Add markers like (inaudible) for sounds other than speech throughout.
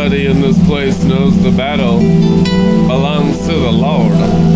Somebody in this place knows the battle belongs to the Lord.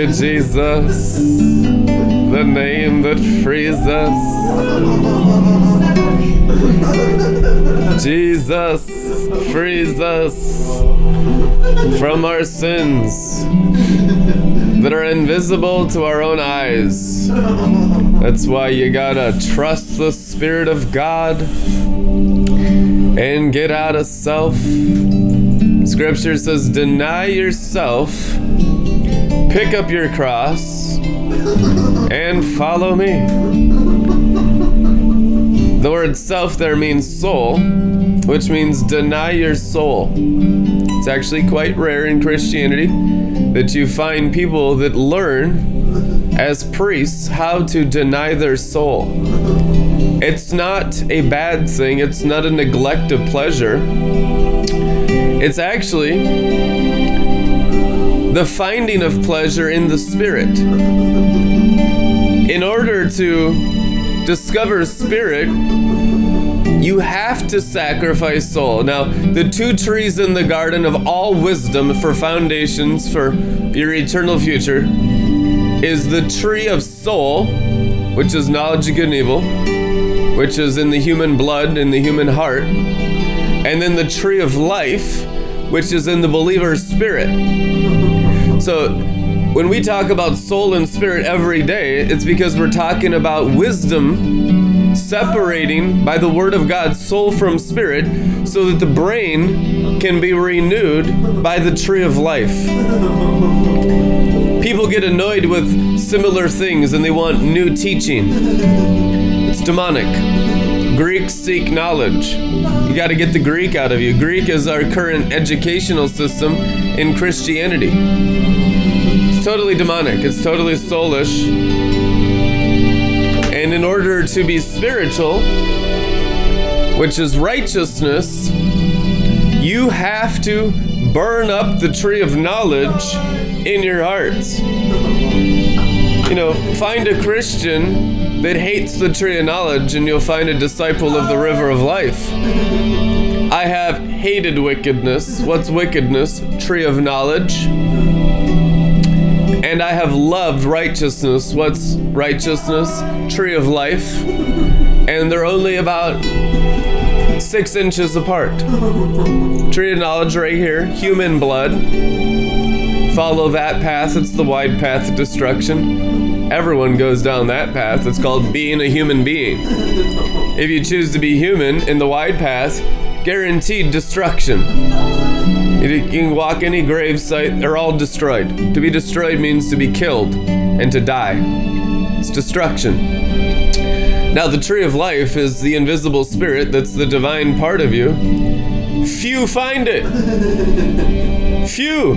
You, Jesus. The name that frees us. Jesus frees us from our sins that are invisible to our own eyes. That's why you gotta trust the Spirit of God and get out of self. Scripture says, Deny yourself, pick up your cross, and follow me. The word self there means soul, which means deny your soul. It's actually quite rare in Christianity that you find people that learn as priests how to deny their soul. It's not a bad thing, it's not a neglect of pleasure. It's actually the finding of pleasure in the spirit. In order to discover spirit, you have to sacrifice soul. Now, the two trees in the garden of all wisdom for foundations for your eternal future is the tree of soul, which is knowledge of good and evil, which is in the human blood, in the human heart, and then the tree of life, which is in the believer's spirit. So, when we talk about soul and spirit every day, it's because we're talking about wisdom separating by the word of God soul from spirit so that the brain can be renewed by the tree of life. People get annoyed with similar things and they want new teaching. It's demonic. Greeks seek knowledge. You got to get the Greek out of you. Greek is our current educational system in Christianity. It's totally demonic. It's totally soulish. And in order to be spiritual, which is righteousness, you have to burn up the tree of knowledge in your hearts. You know, find a Christian that hates the tree of knowledge, and you'll find a disciple of the river of life. I have hated wickedness. What's wickedness? Tree of knowledge. And I have loved righteousness. What's righteousness? Tree of life. And they're only about six inches apart. Tree of knowledge right here, human blood. Follow that path, it's the wide path of destruction. Everyone goes down that path. It's called being a human being. If you choose to be human in the wide path, guaranteed destruction. If You can walk any grave site, they're all destroyed. To be destroyed means to be killed and to die. It's destruction. Now, the tree of life is the invisible spirit that's the divine part of you. Few find it. Few.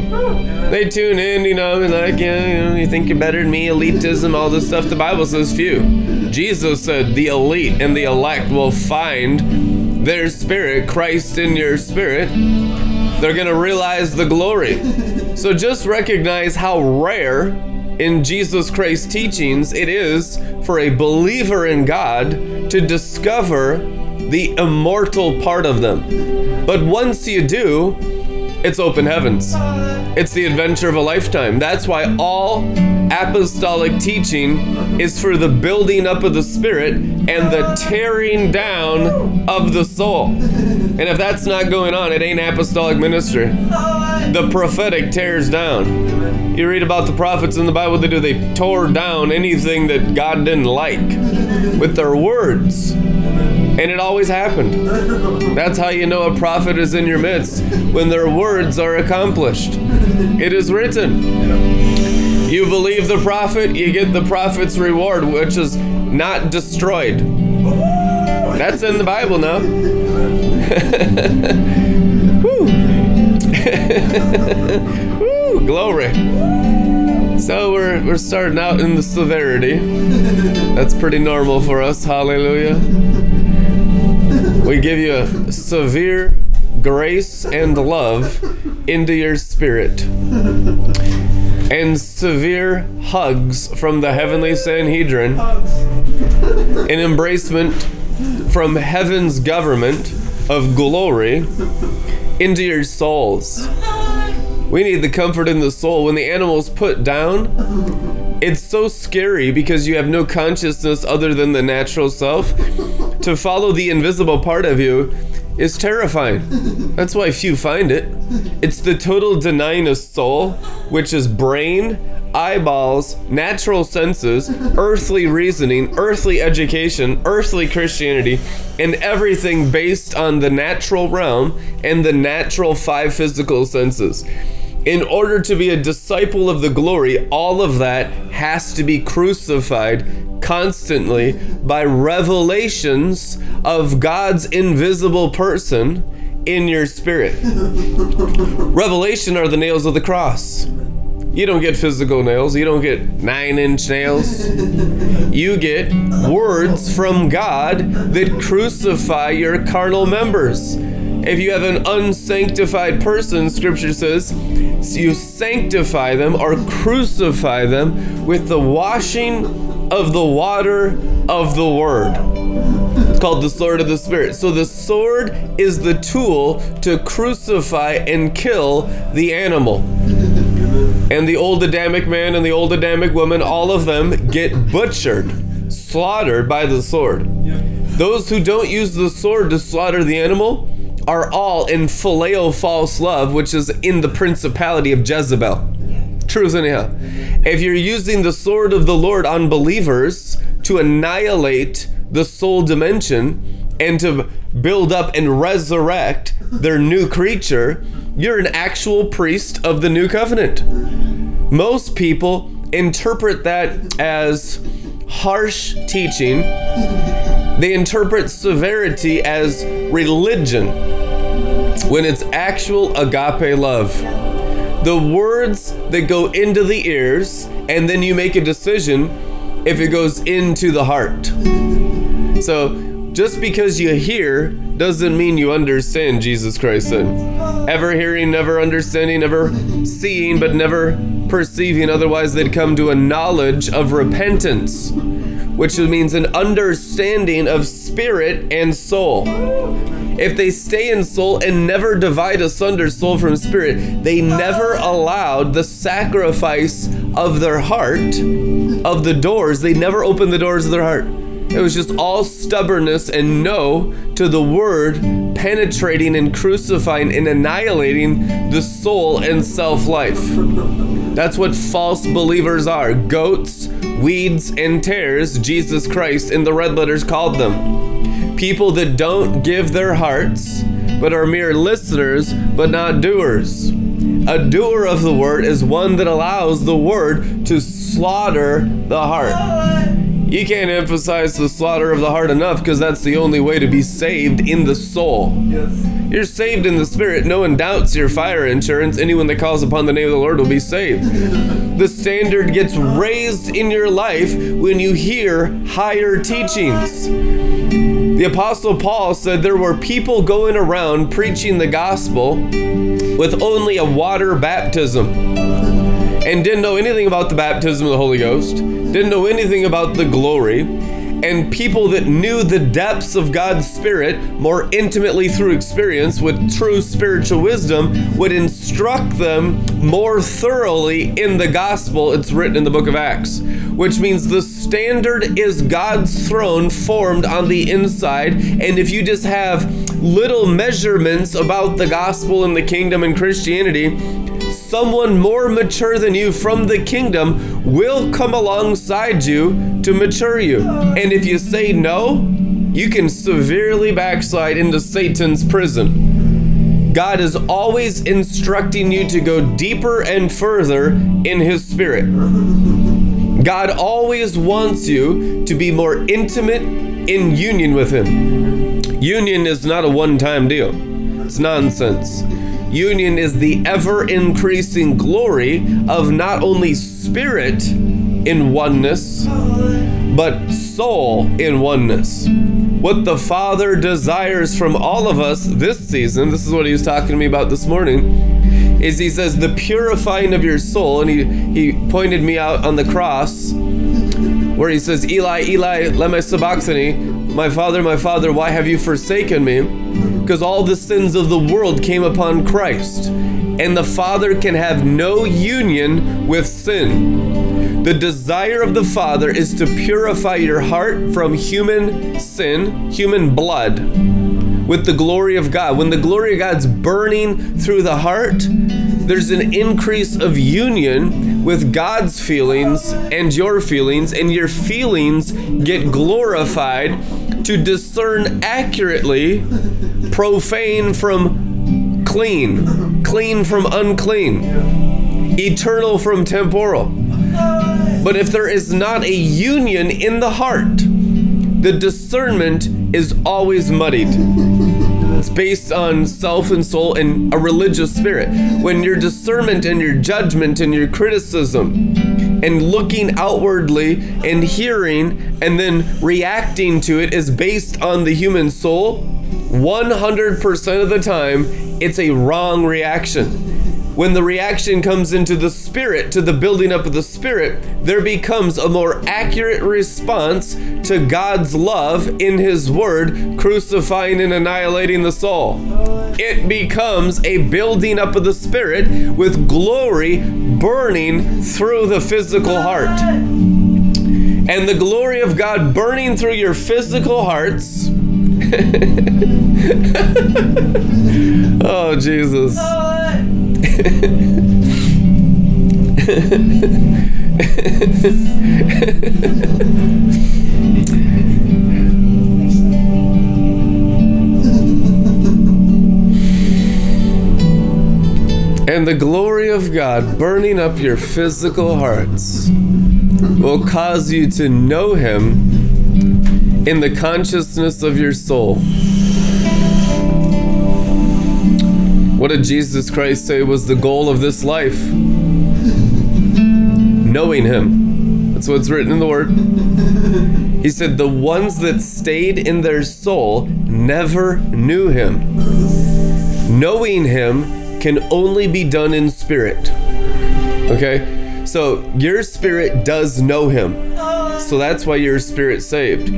They tune in, you know, and like, you know, you think you're better than me, elitism, all this stuff. The Bible says few. Jesus said the elite and the elect will find their spirit, Christ in your spirit. They're going to realize the glory. So just recognize how rare in Jesus Christ's teachings it is for a believer in God to discover the immortal part of them. But once you do, it's open heavens. It's the adventure of a lifetime. That's why all apostolic teaching is for the building up of the spirit and the tearing down of the soul. And if that's not going on, it ain't apostolic ministry. The prophetic tears down. You read about the prophets in the Bible, they do, they tore down anything that God didn't like with their words. And it always happened. That's how you know a prophet is in your midst when their words are accomplished. It is written. You believe the prophet, you get the prophet's reward, which is not destroyed. That's in the Bible now. (laughs) Woo. (laughs) Glory. So we're, we're starting out in the severity. That's pretty normal for us. Hallelujah. We give you a severe grace and love into your spirit. And severe hugs from the heavenly Sanhedrin. An embracement from heaven's government of glory into your souls. We need the comfort in the soul. When the animal's put down, it's so scary because you have no consciousness other than the natural self. To follow the invisible part of you is terrifying. That's why few find it. It's the total denying of soul, which is brain, eyeballs, natural senses, earthly reasoning, earthly education, earthly Christianity, and everything based on the natural realm and the natural five physical senses. In order to be a disciple of the glory, all of that has to be crucified constantly by revelations of God's invisible person in your spirit. (laughs) Revelation are the nails of the cross. You don't get physical nails. You don't get nine inch nails. You get words from God that crucify your carnal members. If you have an unsanctified person, scripture says, you sanctify them or crucify them with the washing of the water of the word. It's called the sword of the spirit. So the sword is the tool to crucify and kill the animal. And the old Adamic man and the old Adamic woman, all of them get butchered, slaughtered by the sword. Those who don't use the sword to slaughter the animal are all in phileo false love, which is in the principality of Jezebel. Truth, anyhow. If you're using the sword of the Lord on believers to annihilate the soul dimension and to build up and resurrect their new creature, you're an actual priest of the new covenant. Most people interpret that as harsh teaching. They interpret severity as religion when it's actual agape love. The words that go into the ears, and then you make a decision if it goes into the heart. So, just because you hear doesn't mean you understand Jesus Christ said. Ever hearing, never understanding, never seeing, but never perceiving, otherwise, they'd come to a knowledge of repentance, which means an understanding of spirit and soul. If they stay in soul and never divide asunder soul from spirit, they never allowed the sacrifice of their heart, of the doors. They never opened the doors of their heart. It was just all stubbornness and no to the word penetrating and crucifying and annihilating the soul and self life. That's what false believers are goats, weeds, and tares, Jesus Christ in the red letters called them. People that don't give their hearts, but are mere listeners, but not doers. A doer of the word is one that allows the word to slaughter the heart. You can't emphasize the slaughter of the heart enough because that's the only way to be saved in the soul. Yes. You're saved in the Spirit. No one doubts your fire insurance. Anyone that calls upon the name of the Lord will be saved. The standard gets raised in your life when you hear higher teachings. The Apostle Paul said there were people going around preaching the gospel with only a water baptism and didn't know anything about the baptism of the Holy Ghost, didn't know anything about the glory, and people that knew the depths of God's Spirit more intimately through experience with true spiritual wisdom would instruct them more thoroughly in the gospel. It's written in the book of Acts, which means the standard is God's throne formed on the inside. And if you just have little measurements about the gospel and the kingdom and Christianity, someone more mature than you from the kingdom will come alongside you to mature you. And if you say no, you can severely backslide into Satan's prison. God is always instructing you to go deeper and further in His Spirit. God always wants you to be more intimate in union with Him. Union is not a one time deal, it's nonsense. Union is the ever increasing glory of not only spirit in oneness, but soul in oneness. What the Father desires from all of us this season, this is what he was talking to me about this morning, is he says, the purifying of your soul. And he, he pointed me out on the cross where he says, Eli, Eli, lema sabachthani, my father, my father, why have you forsaken me? Because all the sins of the world came upon Christ, and the Father can have no union with sin. The desire of the Father is to purify your heart from human sin, human blood, with the glory of God. When the glory of God's burning through the heart, there's an increase of union with God's feelings and your feelings, and your feelings get glorified to discern accurately profane from clean, clean from unclean, eternal from temporal. But if there is not a union in the heart, the discernment is always muddied. It's based on self and soul and a religious spirit. When your discernment and your judgment and your criticism and looking outwardly and hearing and then reacting to it is based on the human soul, 100% of the time, it's a wrong reaction. When the reaction comes into the spirit, to the building up of the spirit, there becomes a more accurate response to God's love in His Word, crucifying and annihilating the soul. It becomes a building up of the spirit with glory burning through the physical heart. And the glory of God burning through your physical hearts (laughs) oh, Jesus. (laughs) and the glory of God burning up your physical hearts will cause you to know Him in the consciousness of your soul. What did Jesus Christ say was the goal of this life? Knowing Him. That's what's written in the Word. He said, The ones that stayed in their soul never knew Him. Knowing Him can only be done in spirit. Okay? So your spirit does know Him. So that's why your spirit saved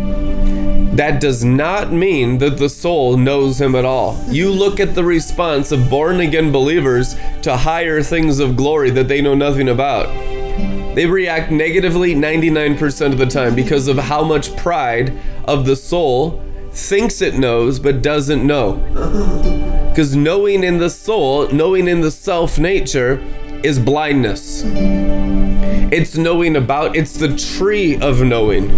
that does not mean that the soul knows him at all. You look at the response of born again believers to higher things of glory that they know nothing about. They react negatively 99% of the time because of how much pride of the soul thinks it knows but doesn't know. Because knowing in the soul, knowing in the self nature, is blindness. It's knowing about, it's the tree of knowing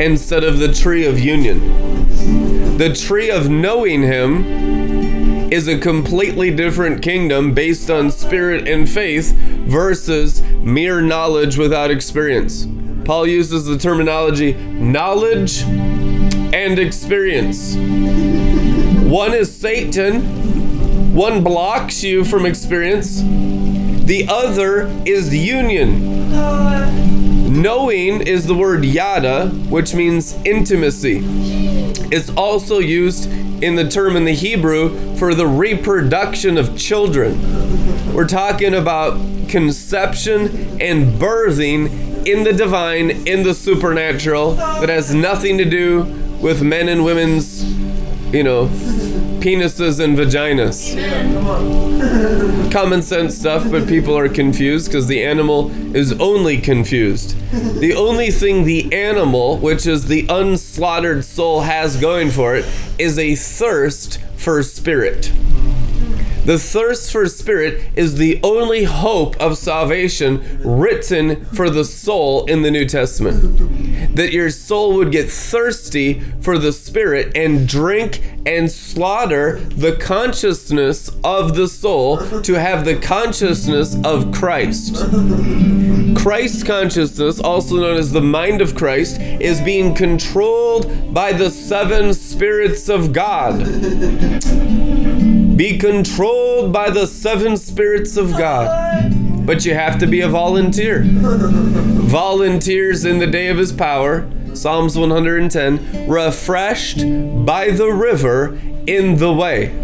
instead of the tree of union. The tree of knowing Him is a completely different kingdom based on spirit and faith versus mere knowledge without experience. Paul uses the terminology knowledge and experience. One is Satan, one blocks you from experience, the other is union. Knowing is the word yada, which means intimacy. It's also used in the term in the Hebrew for the reproduction of children. We're talking about conception and birthing in the divine, in the supernatural, that has nothing to do with men and women's, you know, penises and vaginas. Common sense stuff, but people are confused because the animal is only confused. The only thing the animal, which is the unslaughtered soul, has going for it is a thirst for spirit. The thirst for spirit is the only hope of salvation written for the soul in the New Testament. That your soul would get thirsty for the spirit and drink and slaughter the consciousness of the soul to have the consciousness of Christ. Christ consciousness, also known as the mind of Christ, is being controlled by the seven spirits of God. Be controlled by the seven spirits of God. But you have to be a volunteer. Volunteers in the day of his power, Psalms 110, refreshed by the river in the way.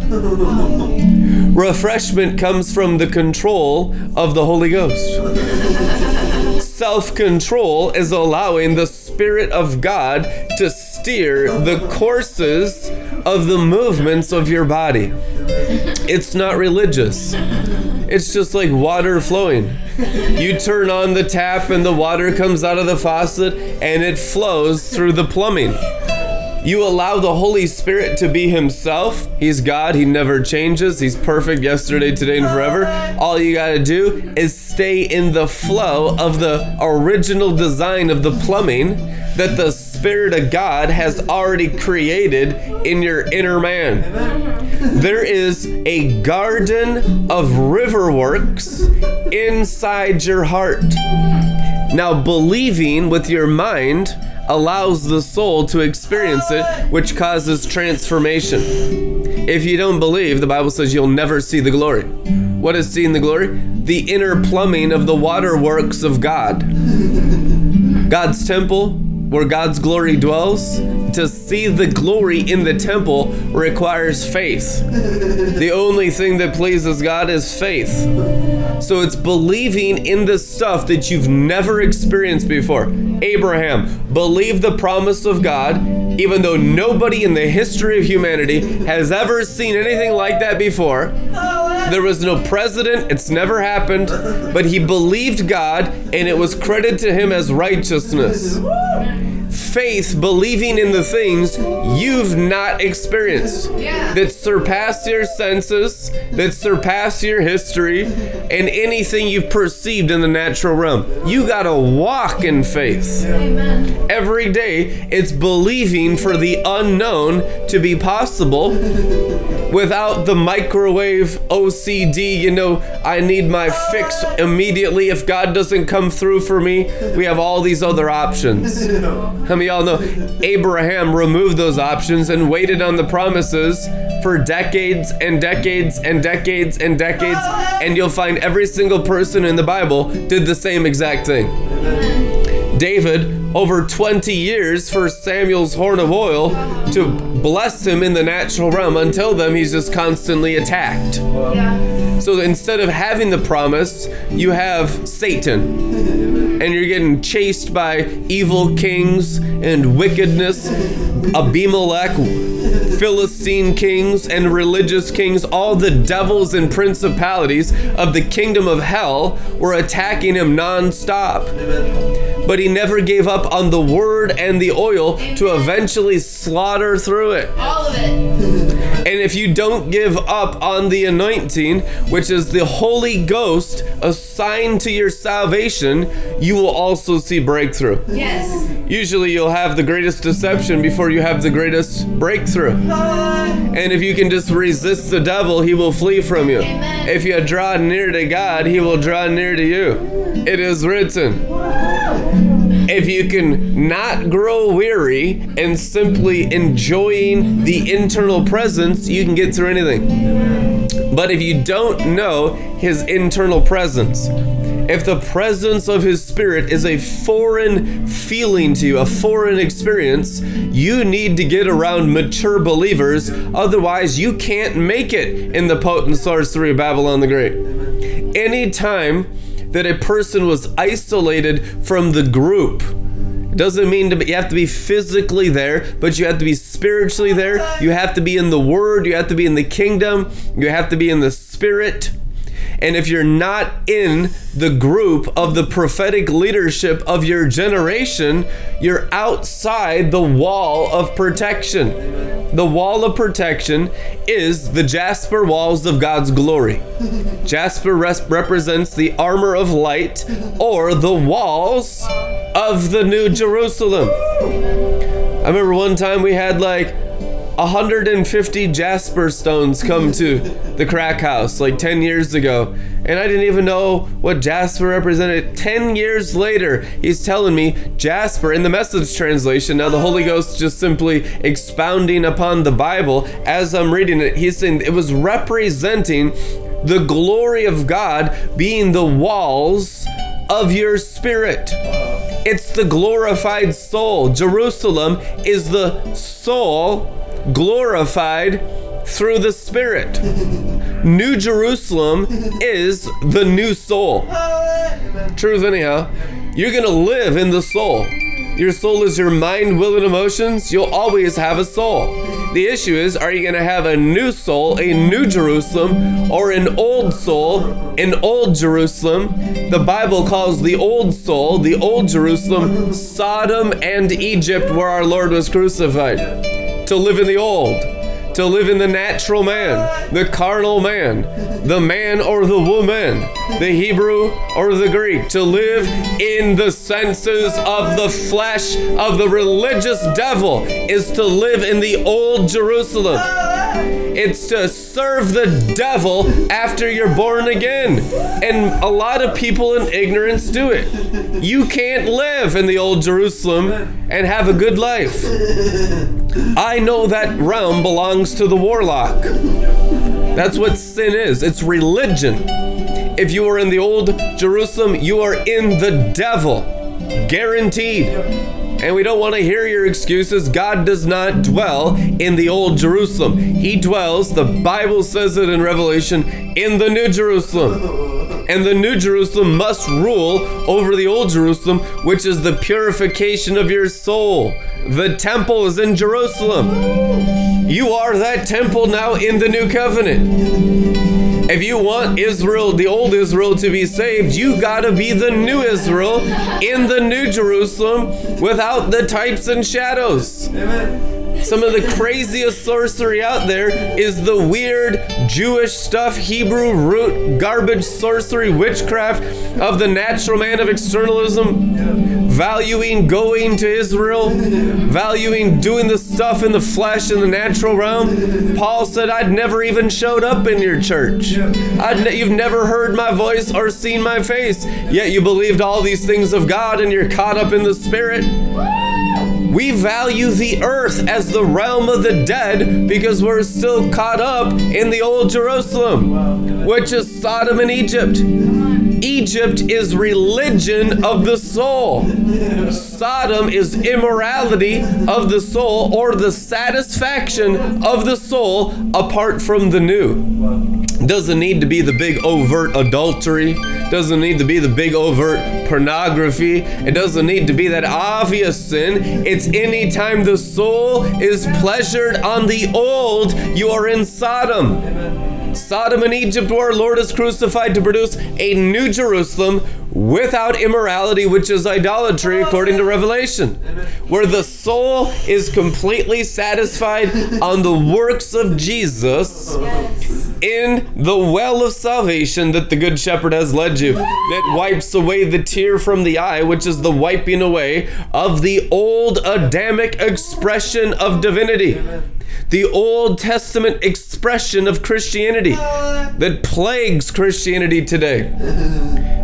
Refreshment comes from the control of the Holy Ghost. Self control is allowing the Spirit of God to steer the courses of the movements of your body. It's not religious. It's just like water flowing. You turn on the tap and the water comes out of the faucet and it flows through the plumbing. You allow the Holy Spirit to be Himself. He's God. He never changes. He's perfect yesterday, today, and forever. All you got to do is stay in the flow of the original design of the plumbing that the Spirit of God has already created in your inner man. There is a garden of river works inside your heart. Now, believing with your mind allows the soul to experience it, which causes transformation. If you don't believe, the Bible says you'll never see the glory. What is seeing the glory? The inner plumbing of the waterworks of God. God's temple, where God's glory dwells, to see the glory in the temple requires faith. The only thing that pleases God is faith. So it's believing in the stuff that you've never experienced before. Abraham believed the promise of God, even though nobody in the history of humanity has ever seen anything like that before. There was no president, it's never happened, but he believed God and it was credited to him as righteousness faith believing in the things you've not experienced Yeah. that surpass your senses, that surpass your history, and anything you've perceived in the natural realm. You gotta walk in faith. Amen. Every day, it's believing for the unknown to be possible without the microwave OCD. You know, I need my fix immediately. If God doesn't come through for me, we have all these other options. (laughs) How many y'all know Abraham removed those options and waited on the promises for decades and decades and decades and decades? And you'll find every single person in the Bible did the same exact thing. David over 20 years for Samuel's horn of oil to bless him in the natural realm. Until then, he's just constantly attacked. Yeah. So instead of having the promise, you have Satan. And you're getting chased by evil kings and wickedness, Abimelech, Philistine kings, and religious kings. All the devils and principalities of the kingdom of hell were attacking him non-stop but he never gave up on the word and the oil to eventually slaughter through it. All of it. And if you don't give up on the anointing, which is the Holy Ghost assigned to your salvation, you will also see breakthrough. Yes. Usually, you'll have the greatest deception before you have the greatest breakthrough. And if you can just resist the devil, he will flee from you. Amen. If you draw near to God, he will draw near to you. It is written. If you can not grow weary and simply enjoying the internal presence, you can get through anything. But if you don't know his internal presence, if the presence of his spirit is a foreign feeling to you, a foreign experience, you need to get around mature believers. Otherwise, you can't make it in the potent sorcery of Babylon the Great. Anytime that a person was isolated from the group, it doesn't mean to you have to be physically there, but you have to be spiritually there. You have to be in the Word. You have to be in the kingdom. You have to be in the Spirit. And if you're not in the group of the prophetic leadership of your generation, you're outside the wall of protection. The wall of protection is the jasper walls of God's glory. Jasper res- represents the armor of light or the walls of the New Jerusalem. I remember one time we had like 150 jasper stones come to the crack house like 10 years ago. And i didn't even know what jasper represented. 10 years later he's telling me jasper in the message translation now the holy ghost just simply expounding upon the bible. As i'm reading it he's saying it was representing the glory of god being the walls of your spirit it's the glorified soul jerusalem is the soul glorified through the Spirit. (laughs) New Jerusalem is the new soul. Truth, anyhow. You're going to live in the soul. Your soul is your mind, will, and emotions. You'll always have a soul. The issue is are you going to have a new soul, a new Jerusalem, or an old soul, an old Jerusalem? The Bible calls the old soul, the old Jerusalem, Sodom and Egypt, where our Lord was crucified to live in the old, to live in the natural man, the carnal man, the man or the woman, the Hebrew or the Greek, to live in the senses of the flesh of the religious devil is to live in the old Jerusalem. It's to serve the devil after you're born again. And a lot of people in ignorance do it. You can't live in the old Jerusalem and have a good life. I know that realm belongs to the warlock. That's what sin is it's religion. If you are in the old Jerusalem, you are in the devil. Guaranteed. And we don't want to hear your excuses. God does not dwell in the old Jerusalem. He dwells, the Bible says it in Revelation, in the new Jerusalem. And the new Jerusalem must rule over the old Jerusalem, which is the purification of your soul. The temple is in Jerusalem. You are that temple now in the new covenant. If you want Israel, the old Israel, to be saved, you gotta be the new Israel in the new Jerusalem without the types and shadows. Some of the craziest sorcery out there is the weird Jewish stuff, Hebrew root, garbage sorcery, witchcraft of the natural man of externalism, valuing going to Israel, valuing doing the stuff in the flesh in the natural realm. Paul said, I'd never even showed up in your church. Ne- you've never heard my voice or seen my face, yet you believed all these things of God and you're caught up in the spirit. We value the earth as the realm of the dead because we're still caught up in the old Jerusalem, which is Sodom and Egypt. Egypt is religion of the soul. Sodom is immorality of the soul or the satisfaction of the soul apart from the new. Doesn't need to be the big overt adultery. Doesn't need to be the big overt pornography. It doesn't need to be that obvious sin. It's anytime the soul is pleasured on the old, you are in Sodom. Sodom and Egypt, where our Lord is crucified to produce a new Jerusalem without immorality, which is idolatry, according to Revelation, where the soul is completely satisfied on the works of Jesus in the well of salvation that the Good Shepherd has led you, that wipes away the tear from the eye, which is the wiping away of the old Adamic expression of divinity the Old Testament expression of Christianity that plagues Christianity today.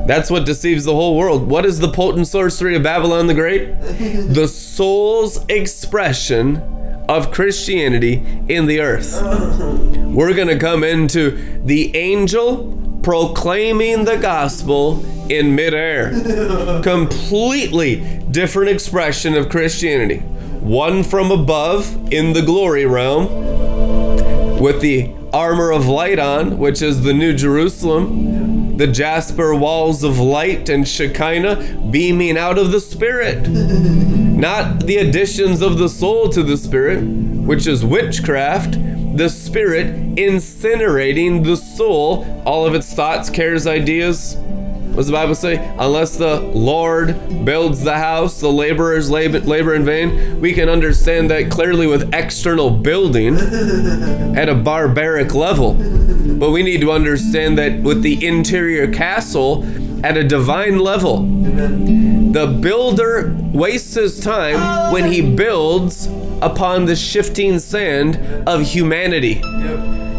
That's what deceives the whole world. What is the potent sorcery of Babylon the Great? The soul's expression of Christianity in the earth. We're going to come into the angel proclaiming the gospel in midair. Completely different expression of Christianity. One from above in the glory realm with the armor of light on, which is the New Jerusalem, the jasper walls of light and Shekinah beaming out of the Spirit. Not the additions of the soul to the Spirit, which is witchcraft, the Spirit incinerating the soul, all of its thoughts, cares, ideas. What does the Bible say? Unless the Lord builds the house, the laborers labor, labor in vain. We can understand that clearly with external building (laughs) at a barbaric level. But we need to understand that with the interior castle at a divine level. The builder wastes his time when he builds upon the shifting sand of humanity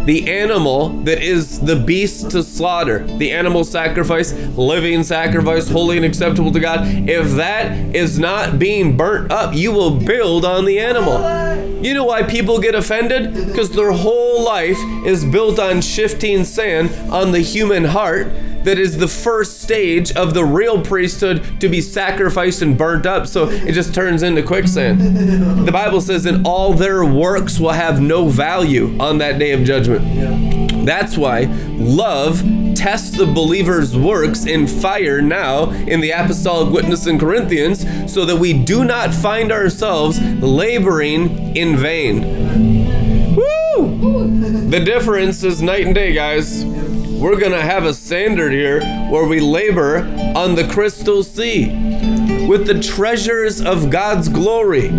the animal that is the beast to slaughter, the animal sacrifice, living sacrifice, holy and acceptable to God, if that is not being burnt up, you will build on the animal. You know why people get offended? Because their whole life is built on shifting sand on the human heart that is the first stage of the real priesthood to be sacrificed and burnt up. So it just turns into quicksand. The Bible says that all their works will have no value on that day of judgment. That's why love tests the believer's works in fire now in the apostolic witness in Corinthians so that we do not find ourselves laboring in vain. Woo! The difference is night and day, guys we're going to have a standard here where we labor on the crystal sea with the treasures of God's glory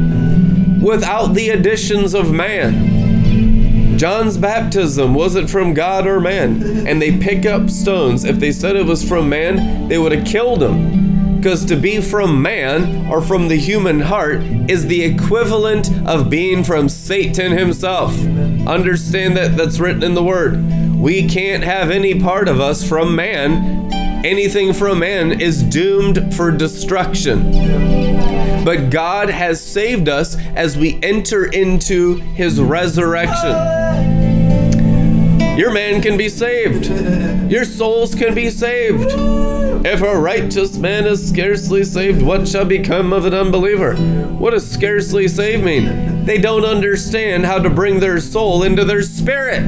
without the additions of man. John's baptism was it from God or man? And they pick up stones. If they said it was from man, they would have killed him. Because to be from man or from the human heart is the equivalent of being from Satan himself. Understand that that's written in the word. We can't have any part of us from man. Anything from man is doomed for destruction. But God has saved us as we enter into his resurrection. Your man can be saved. Your souls can be saved. If a righteous man is scarcely saved, what shall become of an unbeliever? What does scarcely save mean? They don't understand how to bring their soul into their spirit.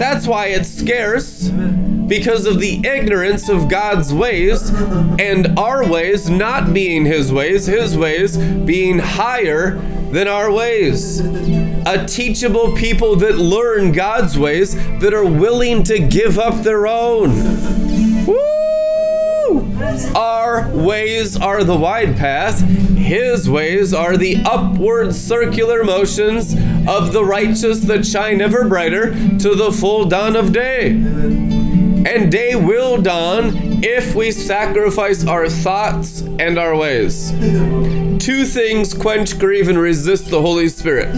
That's why it's scarce, because of the ignorance of God's ways and our ways not being His ways, His ways being higher than our ways. A teachable people that learn God's ways that are willing to give up their own. Woo! Our ways are the wide path, His ways are the upward circular motions of the righteous that shine ever brighter to the full dawn of day. And day will dawn if we sacrifice our thoughts and our ways. Two things quench, grieve, and resist the Holy Spirit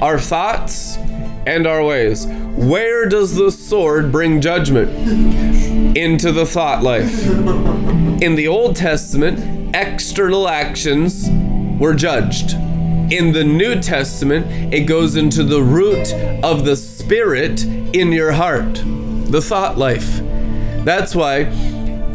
our thoughts and our ways. Where does the sword bring judgment? Into the thought life. In the Old Testament, external actions were judged. In the New Testament, it goes into the root of the spirit in your heart, the thought life. That's why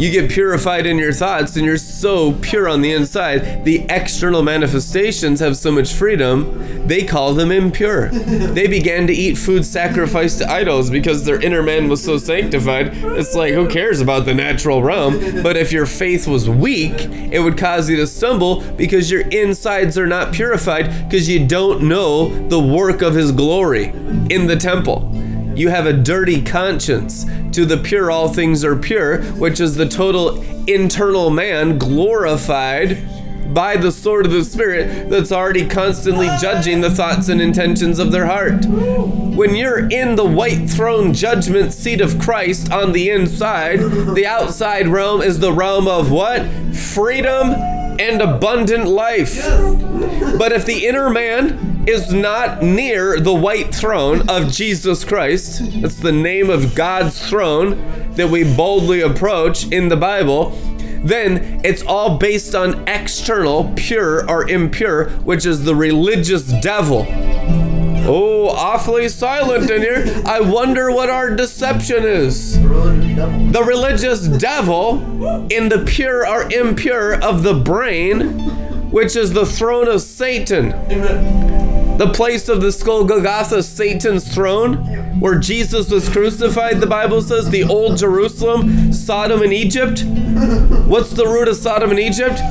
you get purified in your thoughts and you're so pure on the inside. The external manifestations have so much freedom, they call them impure. (laughs) they began to eat food sacrificed to idols because their inner man was so sanctified. It's like, who cares about the natural realm? But if your faith was weak, it would cause you to stumble because your insides are not purified because you don't know the work of His glory in the temple. You have a dirty conscience. To the pure, all things are pure, which is the total internal man glorified by the sword of the Spirit that's already constantly judging the thoughts and intentions of their heart. When you're in the white throne judgment seat of Christ on the inside, the outside realm is the realm of what? Freedom and abundant life. But if the inner man is not near the white throne of Jesus Christ. That's the name of God's throne. that we boldly approach in the Bible, then it's all based on external, pure or impure, which is the religious devil. Oh, awfully silent in here. I wonder what our deception is. The religious devil in the pure or impure of the brain, which is the throne of Satan. The place of the skull Golgotha, Satan's throne, where Jesus was crucified, the Bible says, the old Jerusalem, Sodom and Egypt. What's the root of Sodom and Egypt?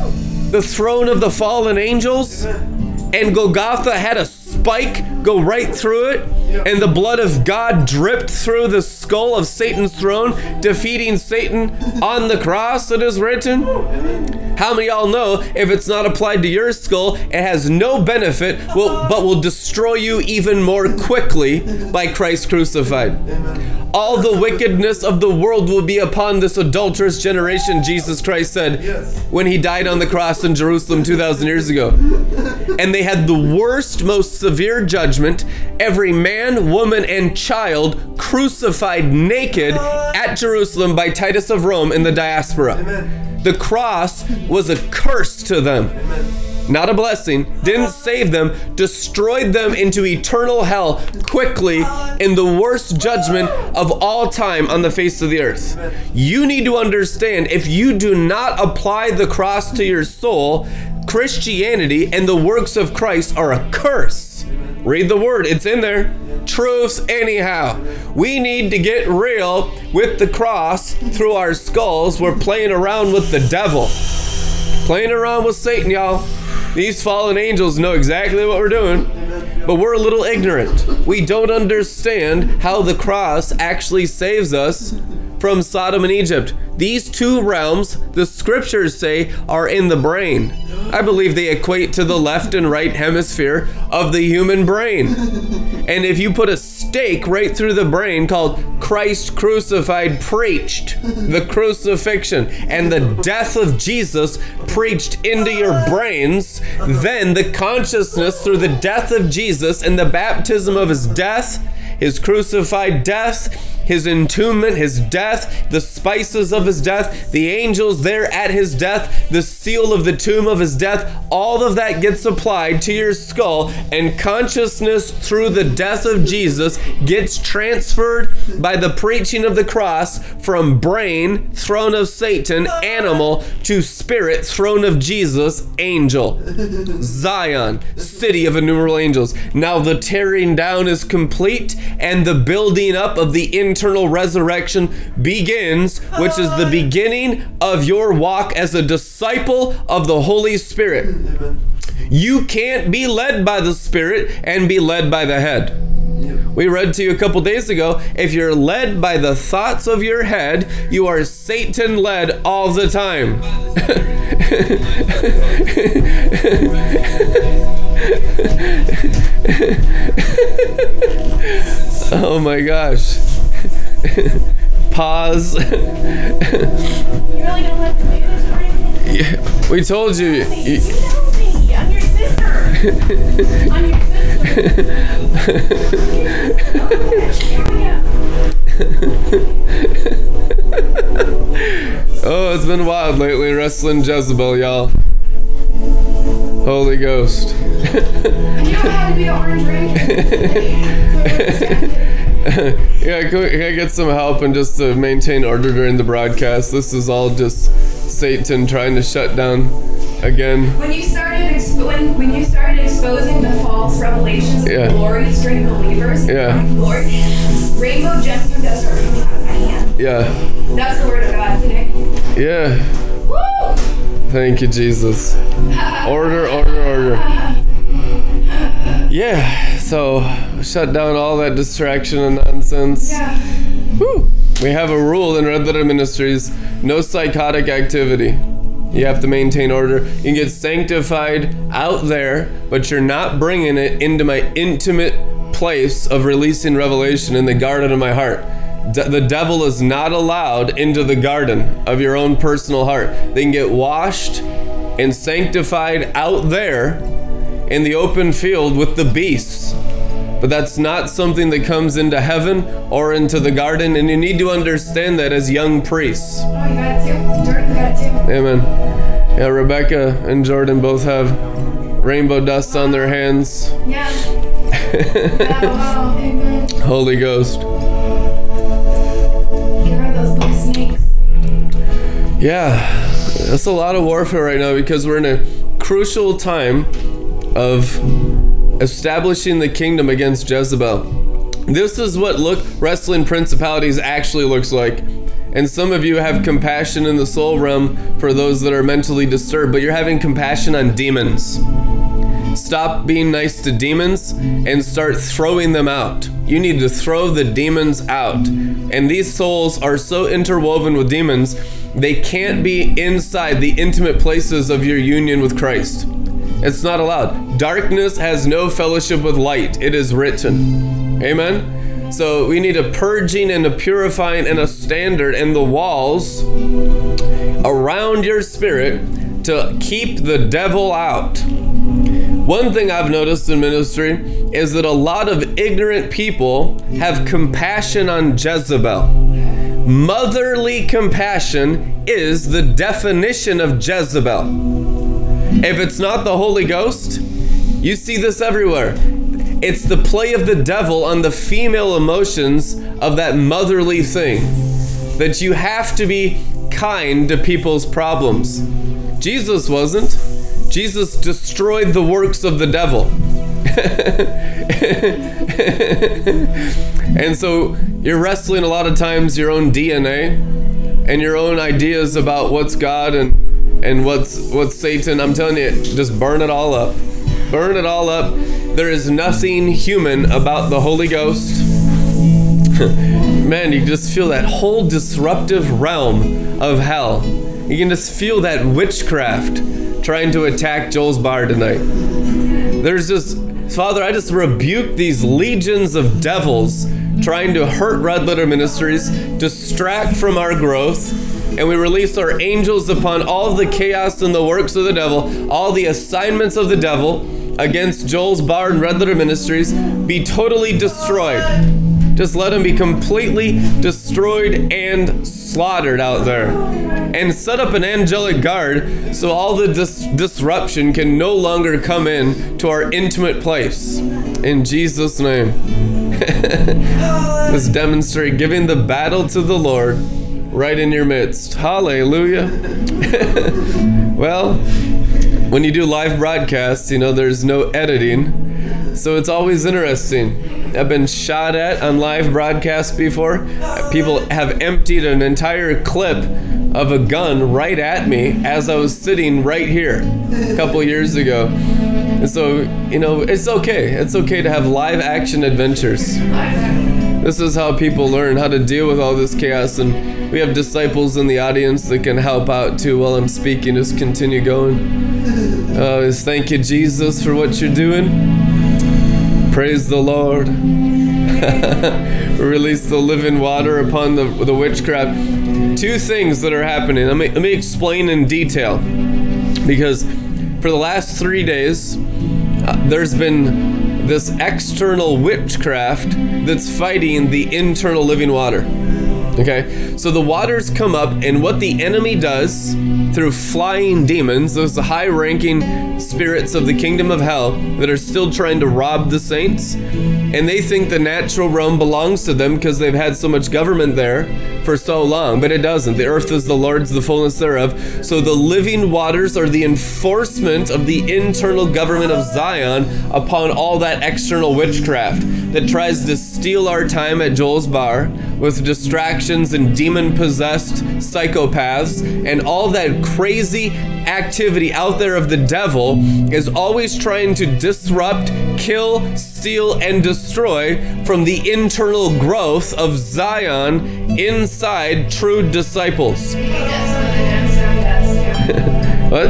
The throne of the fallen angels. And Golgotha had a spike go right through it, and the blood of God dripped through the skull of Satan's throne, defeating Satan on the cross, it is written. How many y'all know if it's not applied to your skull, it has no benefit, will, but will destroy you even more quickly by Christ crucified? All the wickedness of the world will be upon this adulterous generation, Jesus Christ said when he died on the cross in Jerusalem 2,000 years ago. And they had the worst, most severe judgment every man, woman, and child crucified naked at Jerusalem by Titus of Rome in the diaspora. The cross was a curse to them not a blessing, didn't save them, destroyed them into eternal hell quickly in the worst judgment of all time on the face of the earth. You need to understand if you do not apply the cross to your soul, Christianity and the works of Christ are a curse. Read the word, it's in there. Truths, anyhow. We need to get real with the cross through our skulls. We're playing around with the devil, playing around with Satan, y'all. These fallen angels know exactly what we're doing, but we're a little ignorant. We don't understand how the cross actually saves us from Sodom and Egypt. These two realms, the scriptures say, are in the brain. I believe they equate to the left and right hemisphere of the human brain. (laughs) And if you put a stake right through the brain called Christ crucified preached, the crucifixion and the death of Jesus preached into your brains, then the consciousness through the death of Jesus and the baptism of his death, his crucified death, his entombment, his death, the spices of his death, the angels there at his death, the seal of the tomb of his death, all of that gets applied to your skull, and consciousness through the death of Jesus gets transferred by the preaching of the cross from brain, throne of Satan, animal, to spirit, throne of Jesus, angel. Zion, city of innumerable angels. Now the tearing down is complete, and the building up of the internal resurrection begins, which is the beginning of your walk as a disciple of the Holy Spirit. You can't be led by the Spirit and be led by the head. We read to you a couple days ago if you're led by the thoughts of your head, you are Satan led all the time. (laughs) oh my gosh. (laughs) Pause. (laughs) You really don't like to do this or anything? Yeah, we told you. You you- know me. I'm your sister. (laughs) I'm your sister. Oh, it's been wild lately wrestling Jezebel, y'all. Holy Ghost. You don't have to be the orange ranger. yeah, can, we, can I get some help and just to maintain order during the broadcast? This is all just Satan trying to shut down again. When you started exp- when when you started exposing the false revelations of Yeah. glory straight believers, Yeah. Lord, rainbow gemstone dust are coming out of my hand. Yeah, That's the word of God today. yeah. Thank you, Jesus. Order, order, order. Yeah, so shut down all that distraction and nonsense. Yeah. Whew. We have a rule in Red Letter Ministries no psychotic activity. You have to maintain order. You can get sanctified out there, but you're not bringing it into my intimate place of releasing revelation in the garden of my heart. D- the devil is not allowed into the garden of your own personal heart. They can get washed and sanctified out there in the open field with the beasts. But that's not something that comes into heaven or into the garden, and you need to understand that as young priests. Oh, you got it too? Jordan got it too? Amen. Yeah, Rebecca and Jordan both have rainbow dust on their hands. Yeah. (laughs) yeah, wow. Amen. Holy Ghost. Yeah, that's a lot of warfare right now because we're in a crucial time of establishing the kingdom against Jezebel. This is what look wrestling principalities actually looks like. And some of you have compassion in the soul realm for those that are mentally disturbed, but you're having compassion on demons. Stop being nice to demons and start throwing them out. You need to throw the demons out. And these souls are so interwoven with demons, they can't be inside the intimate places of your union with Christ. It's not allowed. Darkness has no fellowship with light. It is written. Amen. So we need a purging and a purifying and a standard and the walls around your spirit to keep the devil out. One thing I've noticed in ministry is that a lot of ignorant people have compassion on Jezebel. Motherly compassion is the definition of Jezebel. If it's not the Holy Ghost, you see this everywhere. It's the play of the devil on the female emotions of that motherly thing. That you have to be kind to people's problems. Jesus wasn't. Jesus destroyed the works of the devil. (laughs) and so you're wrestling a lot of times your own DNA and your own ideas about what's God and and what's what's Satan. I'm telling you, just burn it all up. Burn it all up. There is nothing human about the Holy Ghost. (laughs) Man, you just feel that whole disruptive realm of hell. You can just feel that witchcraft trying to attack Joel's bar tonight. There's just, Father, I just rebuke these legions of devils trying to hurt Red Letter Ministries, distract from our growth, and we release our angels upon all the chaos and the works of the devil, all the assignments of the devil against Joel's Bar and Red Letter Ministries be totally destroyed. Just let them be completely destroyed and slaughtered out there. And set up an angelic guard so all the dis- disruption can no longer come in to our intimate place. In Jesus' name. (laughs) Let's demonstrate giving the battle to the Lord right in your midst. Hallelujah. (laughs) well, when you do live broadcasts, you know, there's no editing. So it's always interesting. I've been shot at on live broadcasts before. People have emptied an entire clip of a gun right at me as I was sitting right here a couple years ago. And so, you know, it's okay. It's okay to have live action adventures. This is how people learn how to deal with all this chaos. And we have disciples in the audience that can help out too while I'm speaking. Just continue going. Uh, just thank you, Jesus, for what you're doing. Praise the Lord. (laughs) Release the living water upon the, the witchcraft. Two things that are happening. Let me, let me explain in detail. Because for the last three days, there's been this external witchcraft that's fighting the internal living water. Okay, so the waters come up, and what the enemy does through flying demons, those high ranking spirits of the kingdom of hell that are still trying to rob the saints, and they think the natural realm belongs to them because they've had so much government there for so long, but it doesn't. The earth is the Lord's, the fullness thereof. So the living waters are the enforcement of the internal government of Zion upon all that external witchcraft that tries to steal our time at Joel's bar with distractions and demon possessed psychopaths and all that crazy activity out there of the devil is always trying to disrupt, kill, steal, and destroy from the internal growth of Zion inside true disciples. (laughs) What?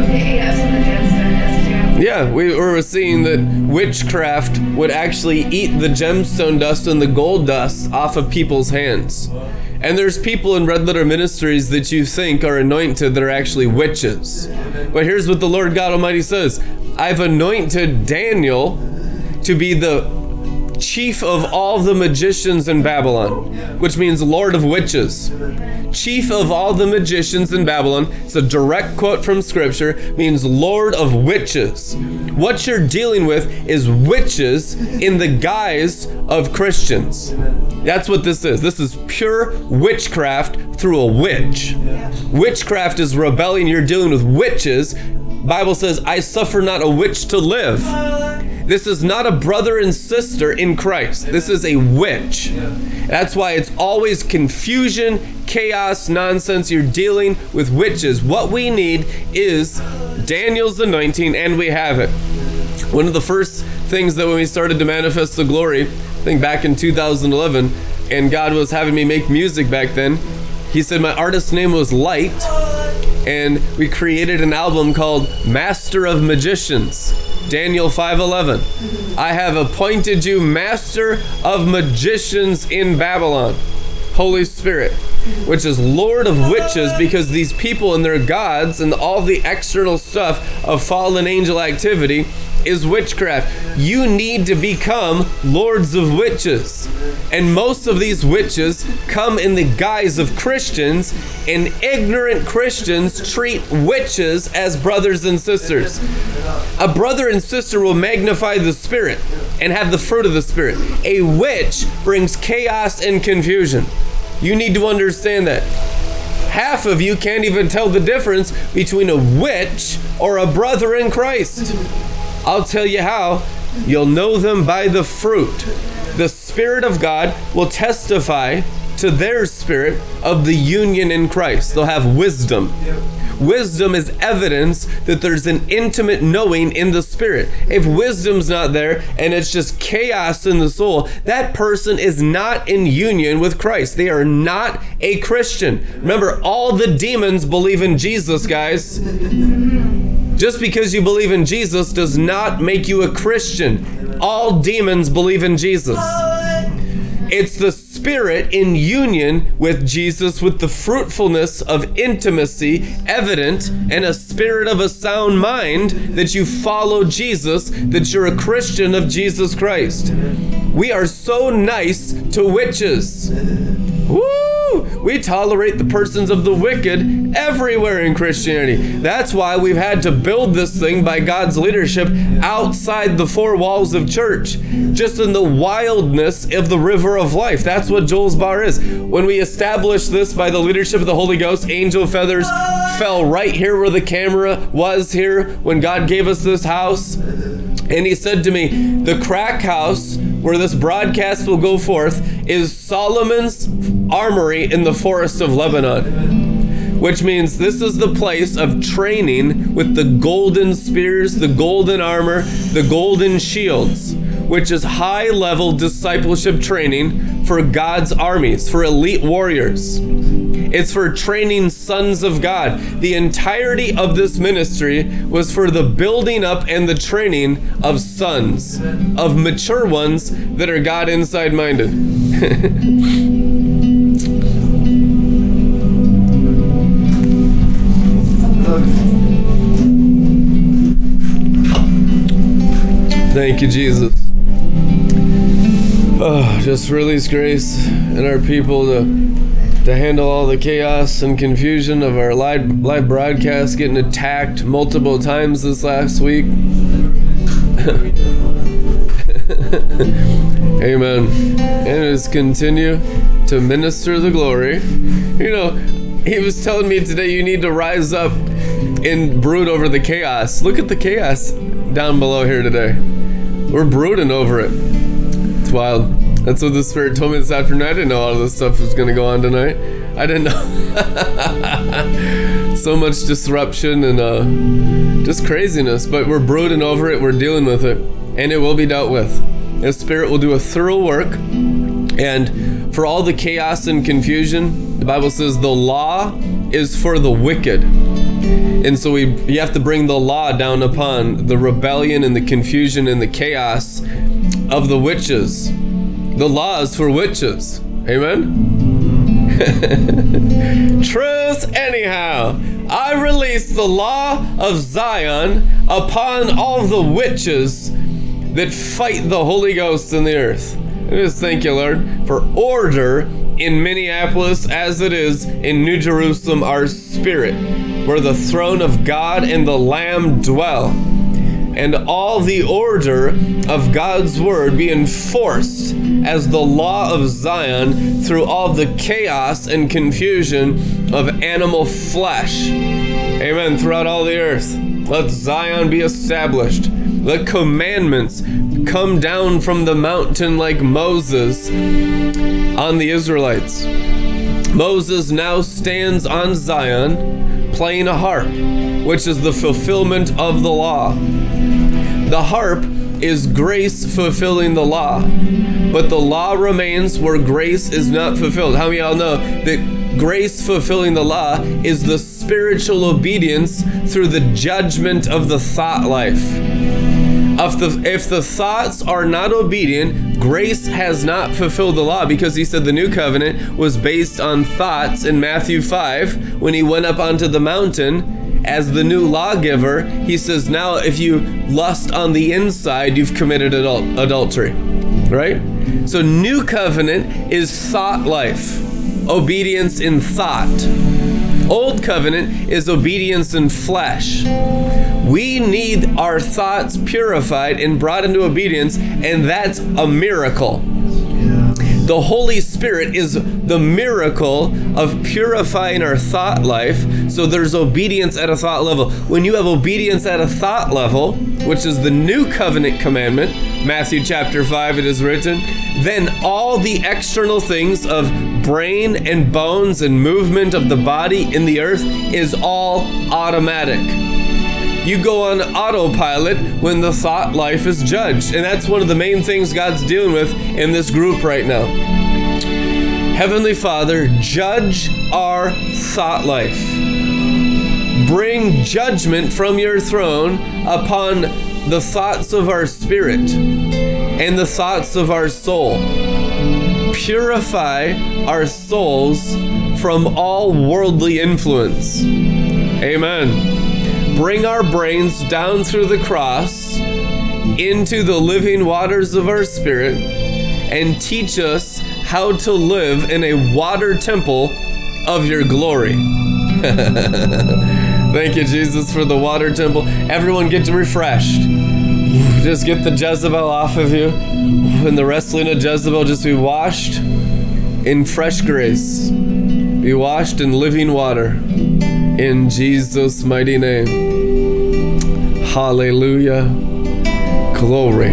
Yeah, we were seeing that witchcraft would actually eat the gemstone dust and the gold dust off of people's hands. And there's people in Red Letter Ministries that you think are anointed that are actually witches. But here's what the Lord God Almighty says I've anointed Daniel to be the chief of all the magicians in Babylon, which means lord of witches. Chief of all the magicians in Babylon, it's a direct quote from scripture, means lord of witches. What you're dealing with is witches in the guise of Christians. That's what this is. This is pure witchcraft through a witch. Witchcraft is rebellion. You're dealing with witches. Bible says, I suffer not a witch to live. This is not a brother and sister in Christ. This is a witch. That's why it's always confusion, chaos, nonsense. You're dealing with witches. What we need is Daniel's anointing, and we have it. One of the first things that when we started to manifest the glory, I think back in 2011, and God was having me make music back then, He said my artist's name was Light, and we created an album called Master of Magicians. Daniel 5:11. I have appointed you master of magicians in Babylon. Holy Spirit, which is Lord of witches, because these people and their gods and all the external stuff of fallen angel activity is witchcraft. You need to become lords of witches. And most of these witches come in the guise of Christians, and ignorant Christians treat witches as brothers and sisters. A brother and sister will magnify the Spirit and have the fruit of the Spirit. A witch brings chaos and confusion. You need to understand that. Half of you can't even tell the difference between a witch or a brother in Christ. I'll tell you how. You'll know them by the fruit. The Spirit of God will testify to their spirit of the union in Christ. They'll have wisdom. Wisdom is evidence that there's an intimate knowing in the spirit. If wisdom's not there and it's just chaos in the soul, that person is not in union with Christ. They are not a Christian. Remember, all the demons believe in Jesus, guys. Just because you believe in Jesus does not make you a Christian. All demons believe in Jesus. It's the spirit in union with Jesus, with the fruitfulness of intimacy evident, and a spirit of a sound mind that you follow Jesus, that you're a Christian of Jesus Christ. We are so nice to witches. Woo! We tolerate the persons of the wicked everywhere in Christianity. That's why we've had to build this thing by God's leadership outside the four walls of church, just in the wildness of the river of life. That's what Joel's Bar is. When we established this by the leadership of the Holy Ghost, angel feathers fell right here where the camera was here when God gave us this house. And he said to me, The crack house where this broadcast will go forth is Solomon's armory in the forest of Lebanon. Which means this is the place of training with the golden spears, the golden armor, the golden shields, which is high level discipleship training for God's armies, for elite warriors. It's for training sons of God. The entirety of this ministry was for the building up and the training of sons, of mature ones that are God inside minded. (laughs) Thank you, Jesus. Oh, just release grace in our people to to handle all the chaos and confusion of our live live broadcast getting attacked multiple times this last week. (laughs) Amen. And just continue to minister the glory. You know, he was telling me today you need to rise up and brood over the chaos. Look at the chaos down below here today. We're brooding over it. It's wild. That's what the Spirit told me this afternoon. I didn't know all of this stuff was going to go on tonight. I didn't know. (laughs) so much disruption and uh, just craziness. But we're brooding over it. We're dealing with it. And it will be dealt with. The Spirit will do a thorough work. And for all the chaos and confusion, the Bible says the law is for the wicked. And so we you have to bring the law down upon the rebellion and the confusion and the chaos of the witches. The law is for witches. Amen. (laughs) Truth anyhow. I release the law of Zion upon all the witches that fight the Holy Ghost in the earth. I just thank you, Lord, for order in Minneapolis as it is in New Jerusalem, our spirit, where the throne of God and the Lamb dwell. And all the order of God's word be enforced as the law of Zion through all the chaos and confusion of animal flesh. Amen. Throughout all the earth. Let Zion be established. Let commandments come down from the mountain like Moses on the Israelites. Moses now stands on Zion playing a harp, which is the fulfillment of the law. The harp is grace fulfilling the law, but the law remains where grace is not fulfilled. How many of y'all know that grace fulfilling the law is the spiritual obedience through the judgment of the thought life? If the, if the thoughts are not obedient, grace has not fulfilled the law because he said the new covenant was based on thoughts in Matthew 5 when he went up onto the mountain as the new lawgiver. He says, Now if you lust on the inside, you've committed adul- adultery. Right? So, new covenant is thought life, obedience in thought. Old covenant is obedience in flesh. We need our thoughts purified and brought into obedience, and that's a miracle. The Holy Spirit is the miracle of purifying our thought life. So there's obedience at a thought level. When you have obedience at a thought level, which is the new covenant commandment, Matthew chapter 5, it is written, then all the external things of brain and bones and movement of the body in the earth is all automatic. You go on autopilot when the thought life is judged. And that's one of the main things God's dealing with in this group right now. Heavenly Father, judge our thought life. Bring judgment from your throne upon the thoughts of our spirit and the thoughts of our soul. Purify our souls from all worldly influence. Amen. Bring our brains down through the cross into the living waters of our spirit and teach us how to live in a water temple of your glory. (laughs) Thank you, Jesus, for the water temple. Everyone get refreshed. Just get the Jezebel off of you. And the wrestling of Jezebel, just be washed in fresh grace. Be washed in living water. In Jesus' mighty name. Hallelujah. Glory.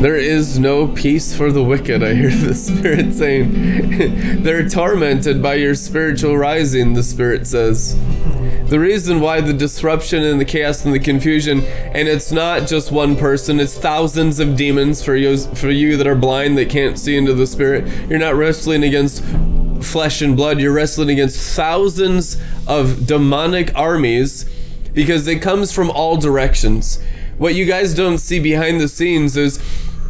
There is no peace for the wicked, I hear the (laughs) Spirit saying. They're tormented by your spiritual rising, the Spirit says. The reason why the disruption and the chaos and the confusion, and it's not just one person, it's thousands of demons for you, for you that are blind that can't see into the Spirit. You're not wrestling against flesh and blood, you're wrestling against thousands of demonic armies because it comes from all directions. What you guys don't see behind the scenes is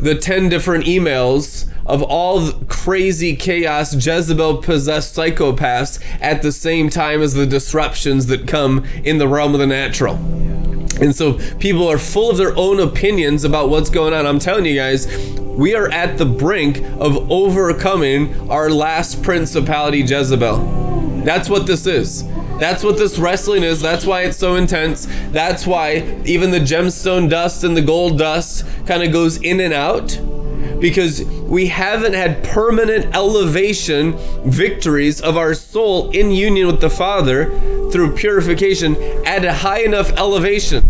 the 10 different emails of all crazy chaos Jezebel possessed psychopaths at the same time as the disruptions that come in the realm of the natural. And so people are full of their own opinions about what's going on. I'm telling you guys, we are at the brink of overcoming our last principality, Jezebel. That's what this is. That's what this wrestling is. That's why it's so intense. That's why even the gemstone dust and the gold dust kind of goes in and out because we haven't had permanent elevation victories of our soul in union with the Father through purification at a high enough elevation.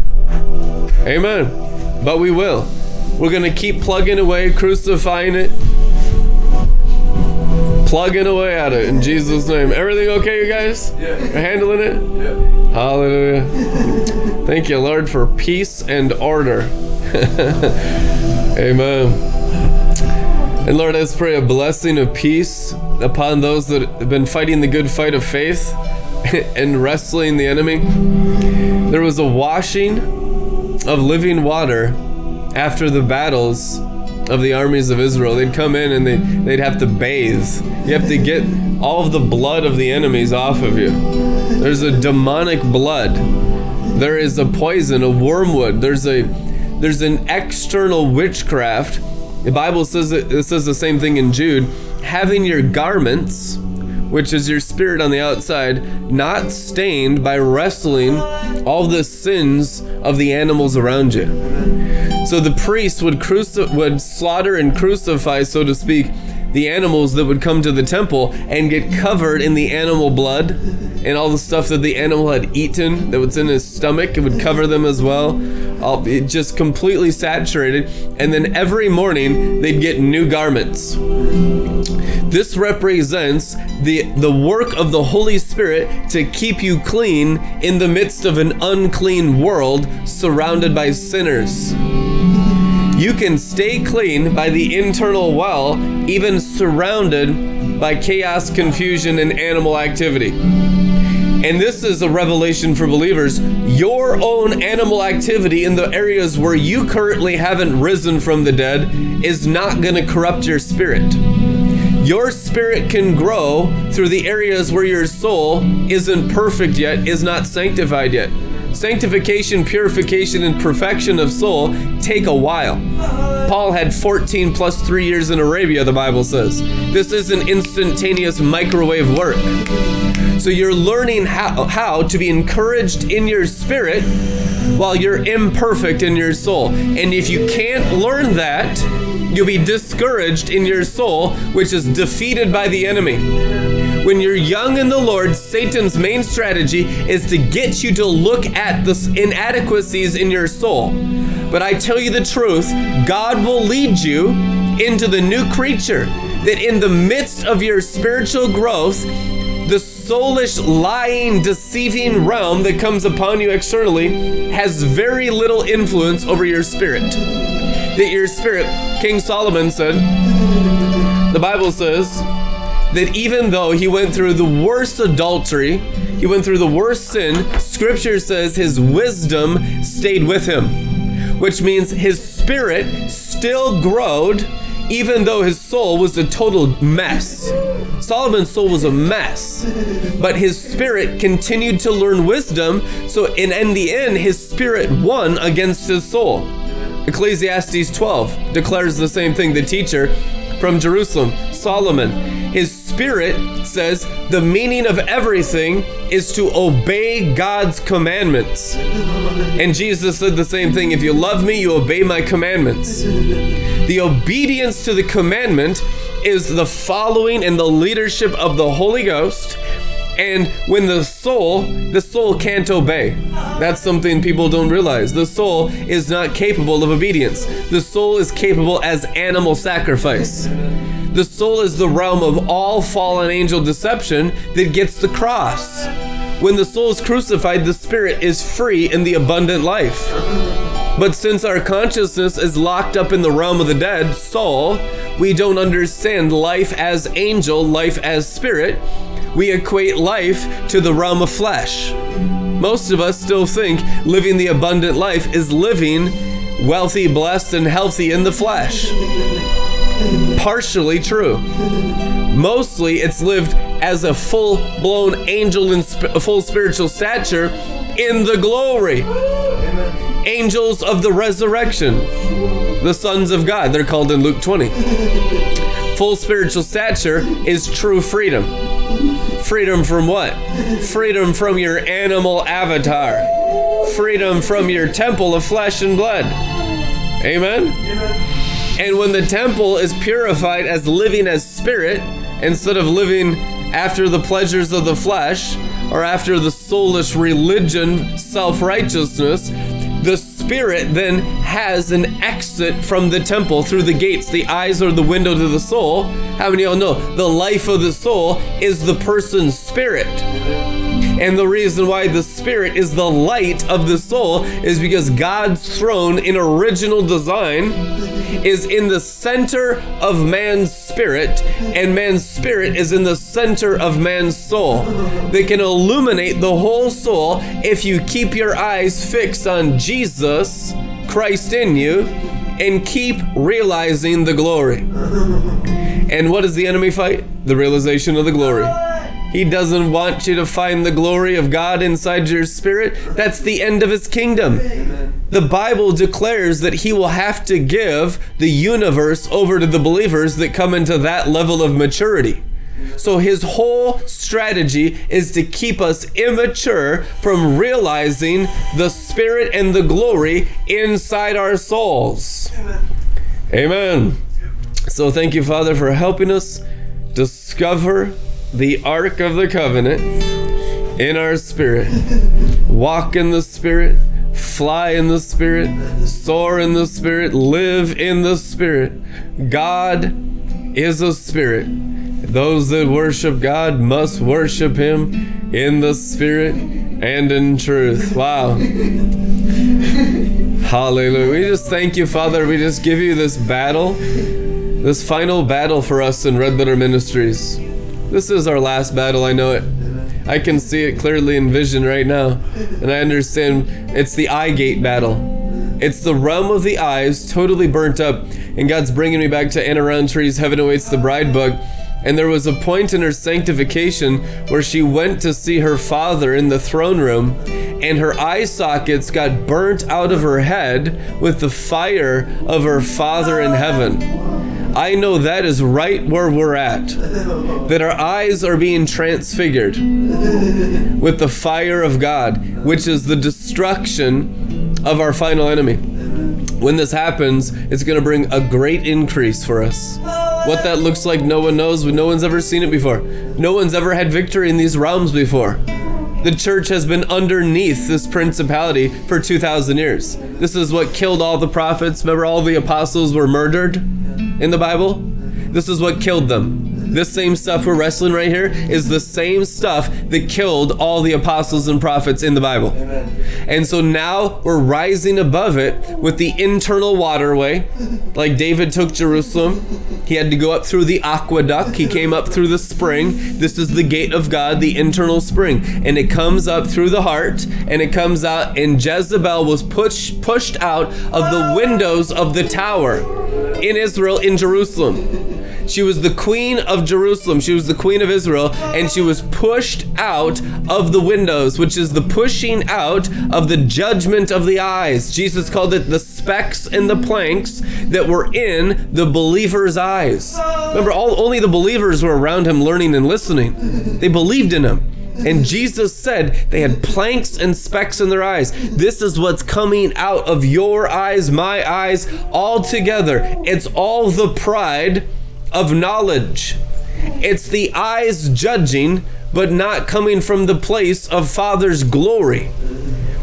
Amen. But we will. We're going to keep plugging away, crucifying it, plugging away at it in Jesus' name. Everything okay, you guys? Yeah. Handling it? Yeah. Hallelujah. Thank you, Lord, for peace and order. (laughs) Amen. And Lord, I just pray a blessing of peace upon those that have been fighting the good fight of faith (laughs) and wrestling the enemy. There was a washing of living water after the battles of the armies of Israel. They'd come in and they, they'd have to bathe. You have to get all of the blood of the enemies off of you. There's a demonic blood There is a poison, a wormwood. There's a there's an external witchcraft. The Bible says it, says the same thing in Jude. Having your garments, which is your spirit on the outside, not stained by wrestling all the sins of the animals around you. So the priest would cruci- would slaughter and crucify, so to speak, the animals that would come to the temple and get covered in the animal blood and all the stuff that the animal had eaten that was in his stomach. It would cover them as well. All, just completely saturated. And then every morning they'd get new garments. This represents the, the work of the Holy Spirit to keep you clean in the midst of an unclean world surrounded by sinners. You can stay clean by the internal well, even surrounded by chaos, confusion, and animal activity. And this is a revelation for believers. Your own animal activity in the areas where you currently haven't risen from the dead is not going to corrupt your spirit. Your spirit can grow through the areas where your soul isn't perfect yet, is not sanctified yet. Sanctification, purification, and perfection of soul take a while. Paul had 14 plus three years in Arabia, the Bible says. This isn't instantaneous microwave work. So you're learning how, how to be encouraged in your spirit while you're imperfect in your soul. And if you can't learn that, you'll be discouraged in your soul, which is defeated by the enemy. When you're young in the Lord, Satan's main strategy is to get you to look at the inadequacies in your soul. But I tell you the truth, God will lead you into the new creature that in the midst of your spiritual growth, soulish, lying, deceiving realm that comes upon you externally has very little influence over your spirit. That your spirit, King Solomon said, the Bible says, that even though he went through the worst adultery, he went through the worst sin, scripture says his wisdom stayed with him, which means his spirit still growed even though his soul was a total mess. Solomon's soul was a mess, but his spirit continued to learn wisdom, so in, in the end, his spirit won against his soul. Ecclesiastes 12 declares the same thing. The teacher from Jerusalem, Solomon, his spirit says the meaning of everything is to obey God's commandments. And Jesus said the same thing if you love me, you obey my commandments. The obedience to the commandment is the following and the leadership of the Holy Ghost. And when the soul, the soul can't obey. That's something people don't realize. The soul is not capable of obedience. The soul is capable as animal sacrifice. The soul is the realm of all fallen angel deception that gets the cross. When the soul is crucified, the spirit is free in the abundant life. But since our consciousness is locked up in the realm of the dead, soul, we don't understand life as angel, life as spirit. We equate life to the realm of flesh. Most of us still think living the abundant life is living wealthy, blessed, and healthy in the flesh. Partially true. Mostly it's lived as a full blown angel in sp- full spiritual stature in the glory. Angels of the resurrection, the sons of God, they're called in Luke 20. Full spiritual stature is true freedom. Freedom from what? Freedom from your animal avatar. Freedom from your temple of flesh and blood. Amen? And when the temple is purified as living as spirit, instead of living after the pleasures of the flesh or after the soulish religion, self righteousness, the spirit then has an exit from the temple through the gates. The eyes are the window to the soul. How many of y'all know the life of the soul is the person's spirit? And the reason why the spirit is the light of the soul is because God's throne in original design is in the center of man's spirit, and man's spirit is in the center of man's soul. They can illuminate the whole soul if you keep your eyes fixed on Jesus, Christ in you, and keep realizing the glory. And what does the enemy fight? The realization of the glory. He doesn't want you to find the glory of God inside your spirit. That's the end of his kingdom. The Bible declares that he will have to give the universe over to the believers that come into that level of maturity. So his whole strategy is to keep us immature from realizing the spirit and the glory inside our souls. Amen. So thank you, Father, for helping us discover the Ark of the Covenant in our spirit. Walk in the Spirit, fly in the Spirit, soar in the Spirit, live in the Spirit. God is a Spirit. Those that worship God must worship Him in the Spirit and in truth. Wow. Hallelujah. We just thank you, Father. We just give you this battle, this final battle for us in Red Letter Ministries. This is our last battle, I know it. I can see it clearly in vision right now. And I understand it's the eye gate battle. It's the realm of the eyes, totally burnt up. And God's bringing me back to Anna Rountree's Heaven Awaits the Bride book. And there was a point in her sanctification where she went to see her father in the throne room, and her eye sockets got burnt out of her head with the fire of her father in heaven. I know that is right where we're at. That our eyes are being transfigured with the fire of God, which is the destruction of our final enemy. When this happens, it's going to bring a great increase for us. What that looks like, no one knows, but no one's ever seen it before. No one's ever had victory in these realms before. The church has been underneath this principality for 2,000 years. This is what killed all the prophets. Remember, all the apostles were murdered in the Bible? This is what killed them. This same stuff we're wrestling right here is the same stuff that killed all the apostles and prophets in the Bible. And so now we're rising above it with the internal waterway. Like David took Jerusalem, he had to go up through the aqueduct, he came up through the spring. This is the gate of God, the internal spring. And it comes up through the heart and it comes out, and Jezebel was pushed pushed out of the windows of the tower in Israel, in Jerusalem. She was the queen of Jerusalem. She was the queen of Israel, and she was pushed out of the windows, which is the pushing out of the judgment of the eyes. Jesus called it the specks and the planks that were in the believer's eyes. Remember, all, only the believers were around him learning and listening, they believed in him. And Jesus said they had planks and specks in their eyes. This is what's coming out of your eyes, my eyes, all together. It's all the pride of knowledge. It's the eyes judging, but not coming from the place of Father's glory.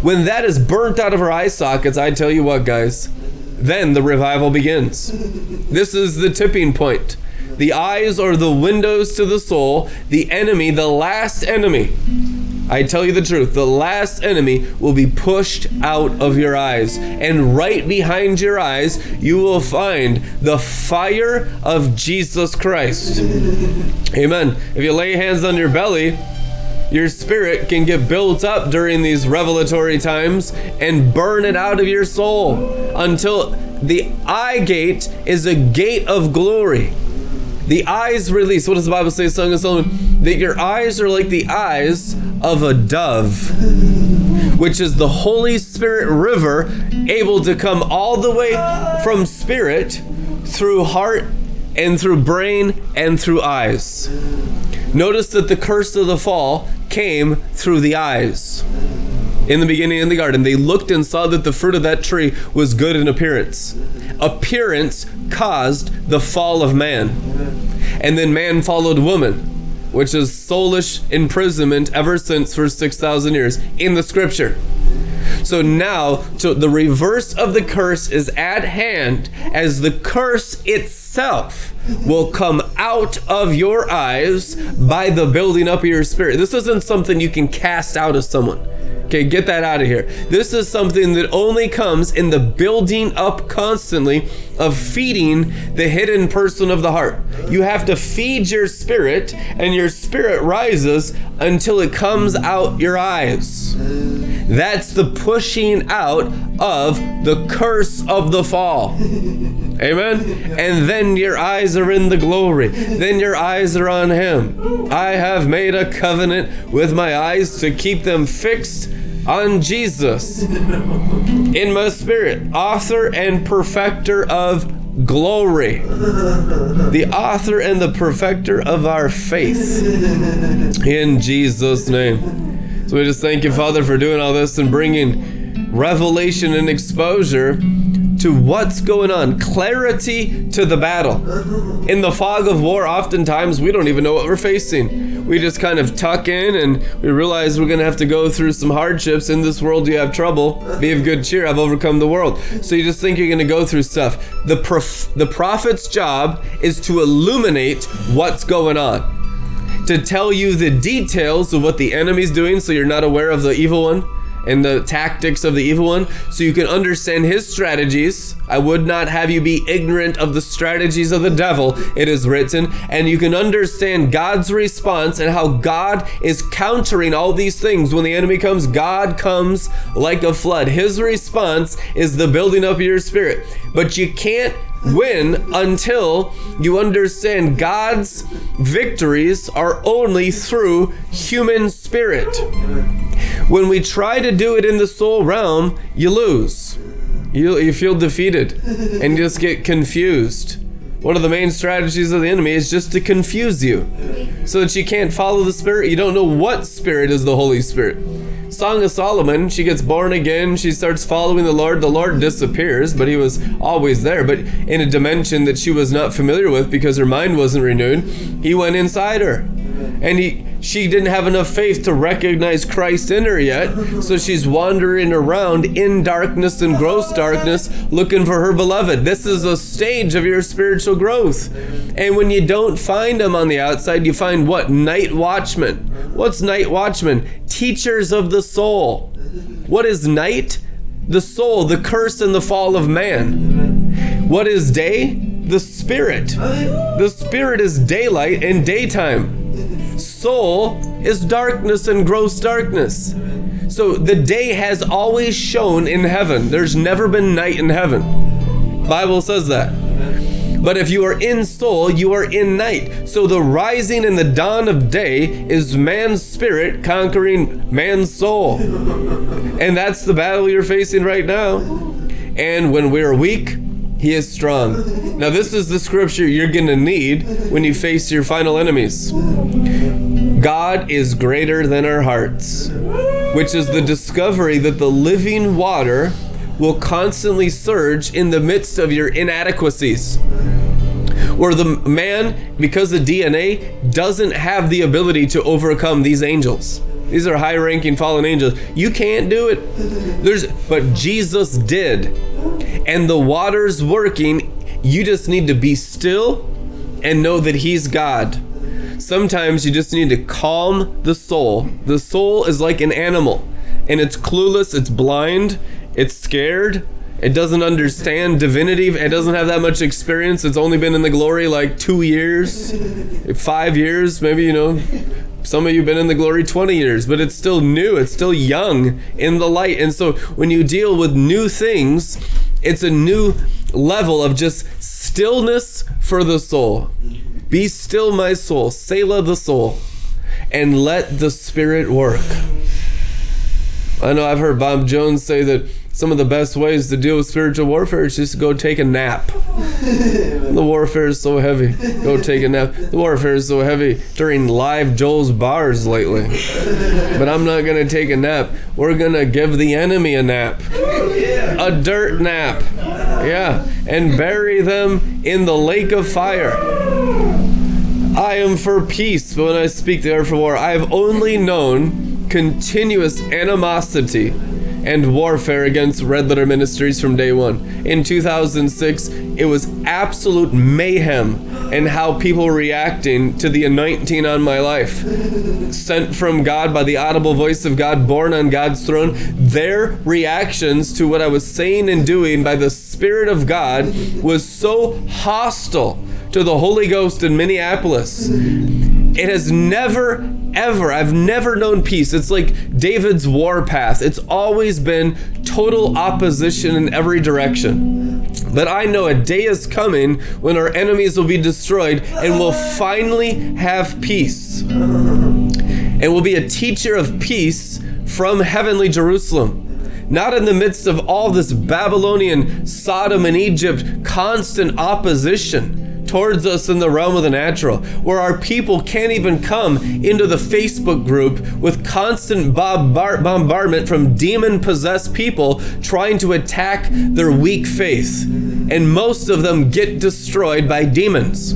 When that is burnt out of our eye sockets, I tell you what, guys, then the revival begins. This is the tipping point. The eyes are the windows to the soul, the enemy, the last enemy. I tell you the truth, the last enemy will be pushed out of your eyes. And right behind your eyes, you will find the fire of Jesus Christ. Amen. If you lay hands on your belly, your spirit can get built up during these revelatory times and burn it out of your soul until the eye gate is a gate of glory. The eyes release. What does the Bible say, Song of Solomon? That your eyes are like the eyes of a dove, which is the Holy Spirit river able to come all the way from spirit through heart and through brain and through eyes. Notice that the curse of the fall came through the eyes. In the beginning in the garden, they looked and saw that the fruit of that tree was good in appearance. Appearance caused the fall of man. And then man followed woman, which is soulish imprisonment ever since for 6,000 years in the scripture. So now, so the reverse of the curse is at hand as the curse itself will come out of your eyes by the building up of your spirit. This isn't something you can cast out of someone. Okay, get that out of here. This is something that only comes in the building up constantly of feeding the hidden person of the heart. You have to feed your spirit, and your spirit rises until it comes out your eyes. That's the pushing out of the curse of the fall. Amen. And then your eyes are in the glory. Then your eyes are on Him. I have made a covenant with my eyes to keep them fixed on Jesus in my spirit, author and perfecter of glory, the author and the perfecter of our faith. In Jesus' name. So we just thank you, Father, for doing all this and bringing revelation and exposure to what's going on, clarity to the battle. In the fog of war, oftentimes we don't even know what we're facing. We just kind of tuck in and we realize we're to have to go through some hardships. In this world, you have trouble. Be of good cheer. I've overcome the world. So you just think you're to go through stuff. The, prof- the prophet's job is to illuminate what's going on, to tell you the details of what the enemy's doing so you're not aware of the evil one and the tactics of the evil one so you can understand his strategies. I would not have you be ignorant of the strategies of the devil, it is written, and you can understand God's response and how God is countering all these things. When the enemy comes, God comes like a flood. His response is the building up of your spirit. But you can't win until you understand God's victories are only through human spirit. When we try to do it in the soul realm, you lose. You, you feel defeated and you just get confused. One of the main strategies of the enemy is just to confuse you so that you can't follow the Spirit. You don't know what Spirit is the Holy Spirit. Song of Solomon, she gets born again, she starts following the Lord. The Lord disappears, but he was always there, but in a dimension that she was not familiar with because her mind wasn't renewed. He went inside her. And he she didn't have enough faith to recognize Christ in her yet, so she's wandering around in darkness and gross darkness looking for her beloved. This is a stage of your spiritual growth. And when you don't find them on the outside, you find what? Night watchmen. What's night watchmen? Teachers of the soul. What is night? The soul, the curse and the fall of man. What is day? The spirit. The spirit is daylight and daytime soul is darkness and gross darkness. So the day has always shone in heaven. There's never been night in heaven. Bible says that. But if you are in soul, you are in night. So the rising and the dawn of day is man's spirit conquering man's soul. And that's the battle you're facing right now. And when we're weak, he is strong. Now, this is the scripture you're going to need when you face your final enemies. God is greater than our hearts, which is the discovery that the living water will constantly surge in the midst of your inadequacies. Where the man, because of DNA, doesn't have the ability to overcome these angels. These are high ranking fallen angels. You can't do it. There's but Jesus did. And the water's working. You just need to be still and know that he's God. Sometimes you just need to calm the soul. The soul is like an animal, and it's clueless, it's blind, it's scared, it doesn't understand divinity, it doesn't have that much experience. It's only been in the glory like two years, five years, maybe, you know. Some of you been in the glory 20 years, but it's still new, it's still young in the light. And so when you deal with new things, it's a new level of just stillness for the soul. Be still, my soul, Selah the soul, and let the Spirit work. I know I've heard Bob Jones say that some of the best ways to deal with spiritual warfare is just to go take a nap. (laughs) the warfare is so heavy. Go take a nap. The warfare is so heavy during live Joel's bars lately. But I'm not going to take a nap. We're going to give the enemy a nap. A dirt nap. Yeah. And bury them in the lake of fire. I am for peace, but when I speak, they are for war. I have only known continuous animosity and warfare against Red Letter Ministries from day one. In 2006, it was absolute mayhem and how people reacting to the anointing on my life. Sent from God by the audible voice of God, born on God's throne, their reactions to what I was saying and doing by the Spirit of God was so hostile to the Holy Ghost in Minneapolis. It has never, ever, I've never known peace. It's like David's war path. It's always been total opposition in every direction. But I know a day is coming when our enemies will be destroyed and we'll finally have peace. And will be a teacher of peace from heavenly Jerusalem not in the midst of all this Babylonian Sodom and Egypt constant opposition towards us in the realm of the natural, where our people can't even come into the Facebook group with constant bombardment from demon possessed people trying to attack their weak faith. And most of them get destroyed by demons.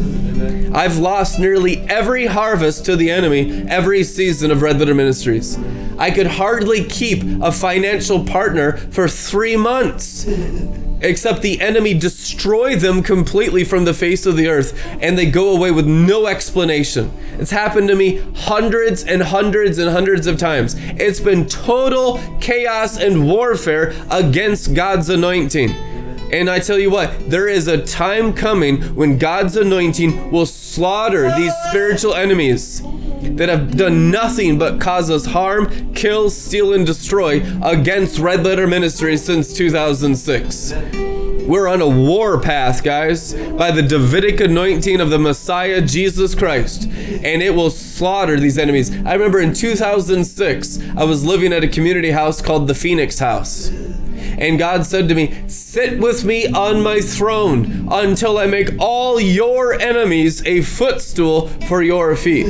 I've lost nearly every harvest to the enemy every season of Red Letter Ministries. I could hardly keep a financial partner for three months. Except the enemy destroy them completely from the face of the earth and they go away with no explanation. It's happened to me hundreds and hundreds and hundreds of times. It's been total chaos and warfare against God's anointing. And I tell you what, there is a time coming when God's anointing will slaughter these spiritual enemies that have done nothing but cause us harm, kill, steal, and destroy against Red Letter Ministries since 2006. We're on a war path, guys, by the Davidic anointing of the Messiah, Jesus Christ, and it will slaughter these enemies. I remember in 2006, I was living at a community house called the Phoenix House. And God said to me, Sit with me on my throne until I make all your enemies a footstool for your feet.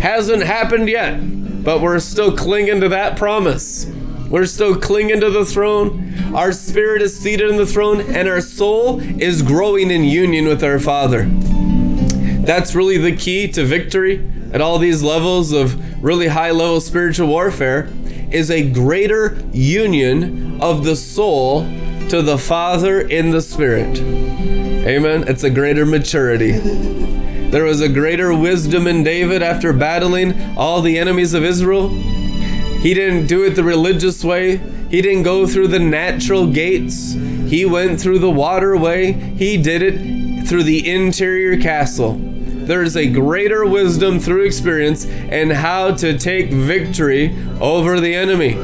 Hasn't happened yet, but we're still clinging to that promise. We're still clinging to the throne. Our spirit is seated in the throne, and our soul is growing in union with our Father. That's really the key to victory at all these levels of really high level spiritual warfare is a greater union of the soul to the Father in the Spirit. Amen. It's a greater maturity. There was a greater wisdom in David after battling all the enemies of Israel. He didn't do it the religious way. He didn't go through the natural gates. He went through the waterway. He did it through the interior castle there is a greater wisdom through experience and how to take victory over the enemy,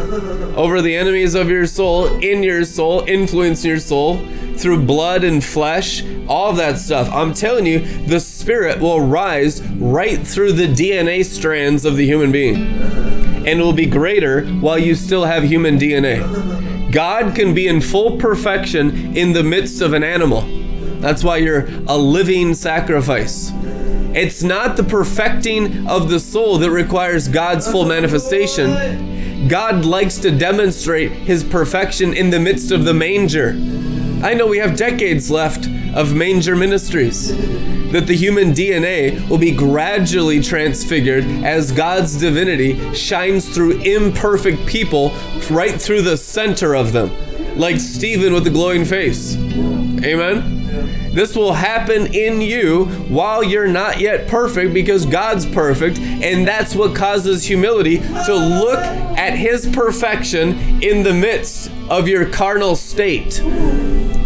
over the enemies of your soul, in your soul, influence your soul through blood and flesh, all that stuff. I'm telling you, the spirit will rise right through the DNA strands of the human being. And will be greater while you still have human DNA. God can be in full perfection in the midst of an animal. That's why you're a living sacrifice. It's not the perfecting of the soul that requires God's full manifestation. God likes to demonstrate his perfection in the midst of the manger. I know we have decades left of manger ministries. That the human DNA will be gradually transfigured as God's divinity shines through imperfect people right through the center of them, like Stephen with the glowing face. Amen? This will happen in you while you're not yet perfect because God's perfect, and that's what causes humility to look at His perfection in the midst of your carnal state.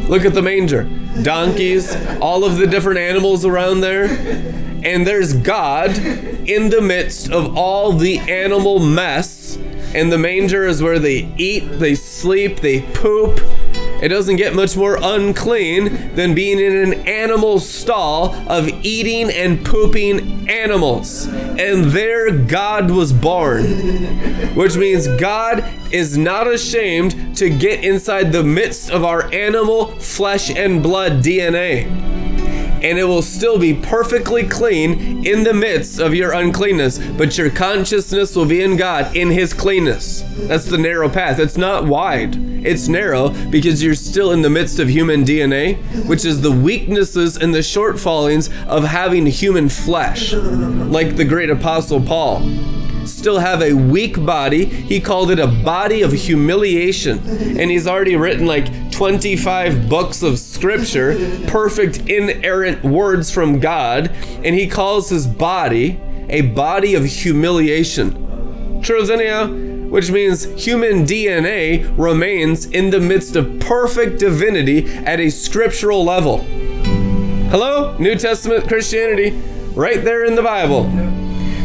Look at the manger donkeys, all of the different animals around there. And there's God in the midst of all the animal mess. And the manger is where they eat, they sleep, they poop, it doesn't get much more unclean than being in an animal stall of eating and pooping animals. And there God was born, which means God is not ashamed to get inside the midst of our animal flesh and blood DNA and it will still be perfectly clean in the midst of your uncleanness, but your consciousness will be in God in His cleanness. That's the narrow path. It's not wide, it's narrow because you're still in the midst of human DNA, which is the weaknesses and the shortfallings of having human flesh, like the great apostle Paul still have a weak body. He called it a body of humiliation. And he's already written like 25 books of scripture, perfect, inerrant words from God. And he calls his body a body of humiliation. True anyhow? Which means human DNA remains in the midst of perfect divinity at a scriptural level. Hello? New Testament Christianity, right there in the Bible.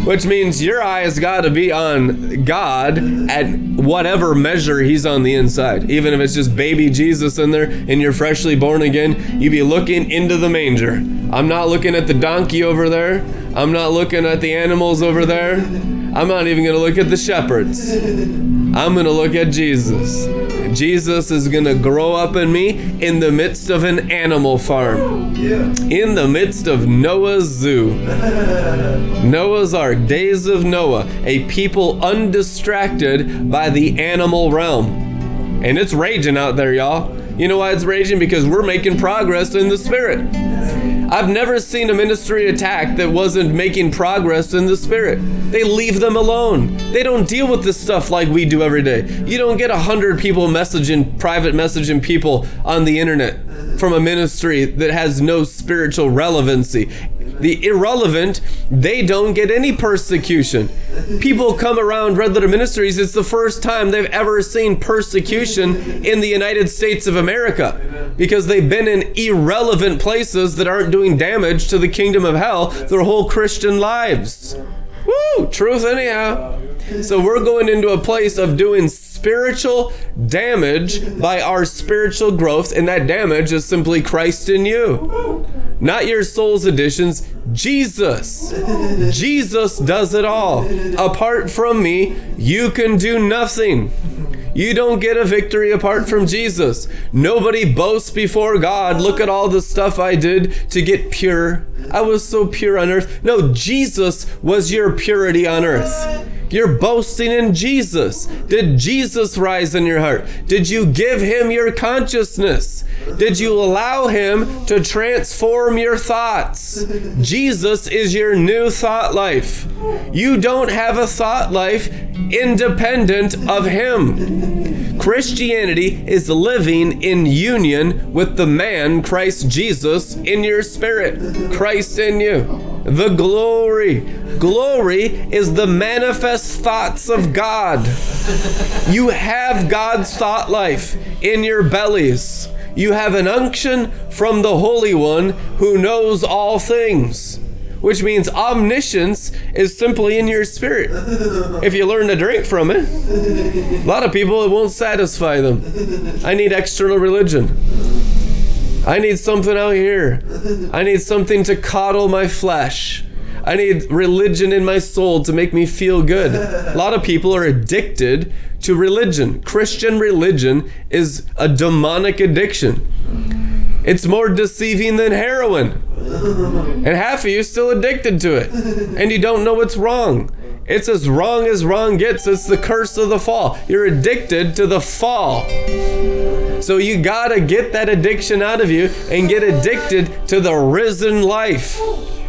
Which means your eye has got to be on God at whatever measure He's on the inside. Even if it's just baby Jesus in there and you're freshly born again, you'd be looking into the manger. I'm not looking at the donkey over there. I'm not looking at the animals over there. I'm not even going to look at the shepherds. I'm going to look at Jesus. Jesus is going to grow up in me in the midst of an animal farm, in the midst of Noah's zoo. (laughs) Noah's Ark, days of Noah, a people undistracted by the animal realm. And it's raging out there, y'all. You know why it's raging? Because we're making progress in the spirit. I've never seen a ministry attack that wasn't making progress in the spirit. They leave them alone. They don't deal with this stuff like we do every day. You don't get a hundred people messaging, private messaging people on the internet from a ministry that has no spiritual relevancy. The irrelevant, they don't get any persecution. People come around Red Letter Ministries, it's the first time they've ever seen persecution in the United States of America because they've been in irrelevant places that aren't doing damage to the kingdom of hell their whole Christian lives. Woo! Truth, anyhow. So we're going into a place of doing spiritual damage by our spiritual growth, and that damage is simply Christ in you. Not your soul's additions, Jesus. Jesus does it all. Apart from me, you can do nothing. You don't get a victory apart from Jesus. Nobody boasts before God. Look at all the stuff I did to get pure. I was so pure on earth. No, Jesus was your purity on earth. You're boasting in Jesus. Did Jesus rise in your heart? Did you give him your consciousness? Did you allow him to transform your thoughts? Jesus is your new thought life. You don't have a thought life independent of him. Christianity is living in union with the man Christ Jesus in your spirit, Christ in you. The glory. Glory is the manifest thoughts of God. You have God's thought life in your bellies. You have an unction from the Holy One who knows all things, which means omniscience is simply in your spirit. If you learn to drink from it, a lot of people, it won't satisfy them. I need external religion. I need something out here. I need something to coddle my flesh. I need religion in my soul to make me feel good. A lot of people are addicted to religion. Christian religion is a demonic addiction. It's more deceiving than heroin. And half of you still addicted to it. And you don't know what's wrong. It's as wrong as wrong gets. It's the curse of the fall. You're addicted to the fall. So you gotta get that addiction out of you and get addicted to the risen life.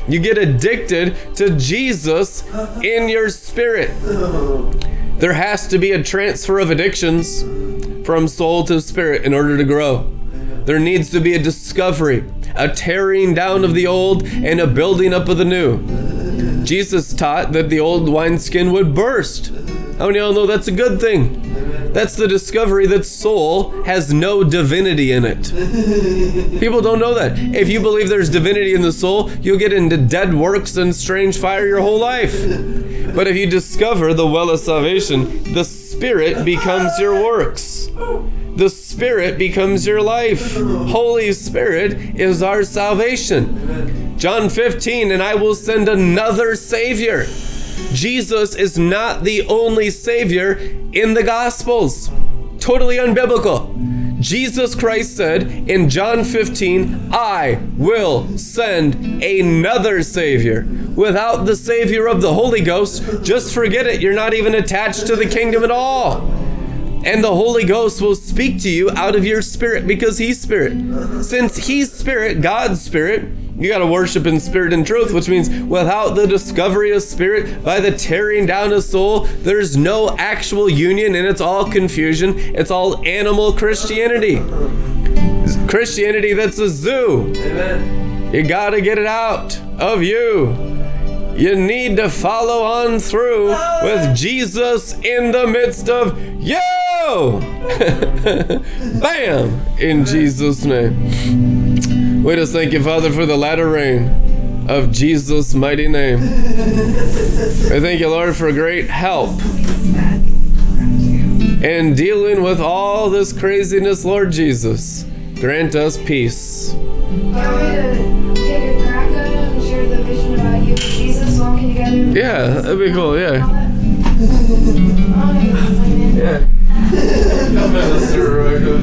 You get addicted to Jesus in your spirit. There has to be a transfer of addictions from soul to spirit in order to grow. There needs to be a discovery, a tearing down of the old and a building up of the new. Jesus taught that the old wineskin would burst. How many of y'all know that's a good thing? That's the discovery that soul has no divinity in it. People don't know that. If you believe there's divinity in the soul, you'll get into dead works and strange fire your whole life. But if you discover the well of salvation, the Spirit becomes your works. The Spirit becomes your life. Holy Spirit is our salvation. John 15, and I will send another Savior. Jesus is not the only Savior in the Gospels. Totally unbiblical. Jesus Christ said in John 15, I will send another Savior. Without the Savior of the Holy Ghost, just forget it. You're not even attached to the kingdom at all. And the Holy Ghost will speak to you out of your spirit because He's Spirit. Since He's Spirit, God's Spirit, you got to worship in spirit and truth, which means without the discovery of spirit, by the tearing down of soul, there's no actual union and it's all confusion. It's all animal Christianity. Christianity that's a zoo. Amen. You got to get it out of you. You need to follow on through with Jesus in the midst of you. (laughs) Bam! In Jesus' name. We just thank you, Father, for the latter rain. of Jesus' mighty name. We thank you, Lord, for great help in dealing with all this craziness, Lord Jesus. Grant us peace. Want me to take a crack at it and share the vision about you and Jesus walking together? Yeah, that'd be cool, yeah. Oh, Yeah. Come minister, Rebecca.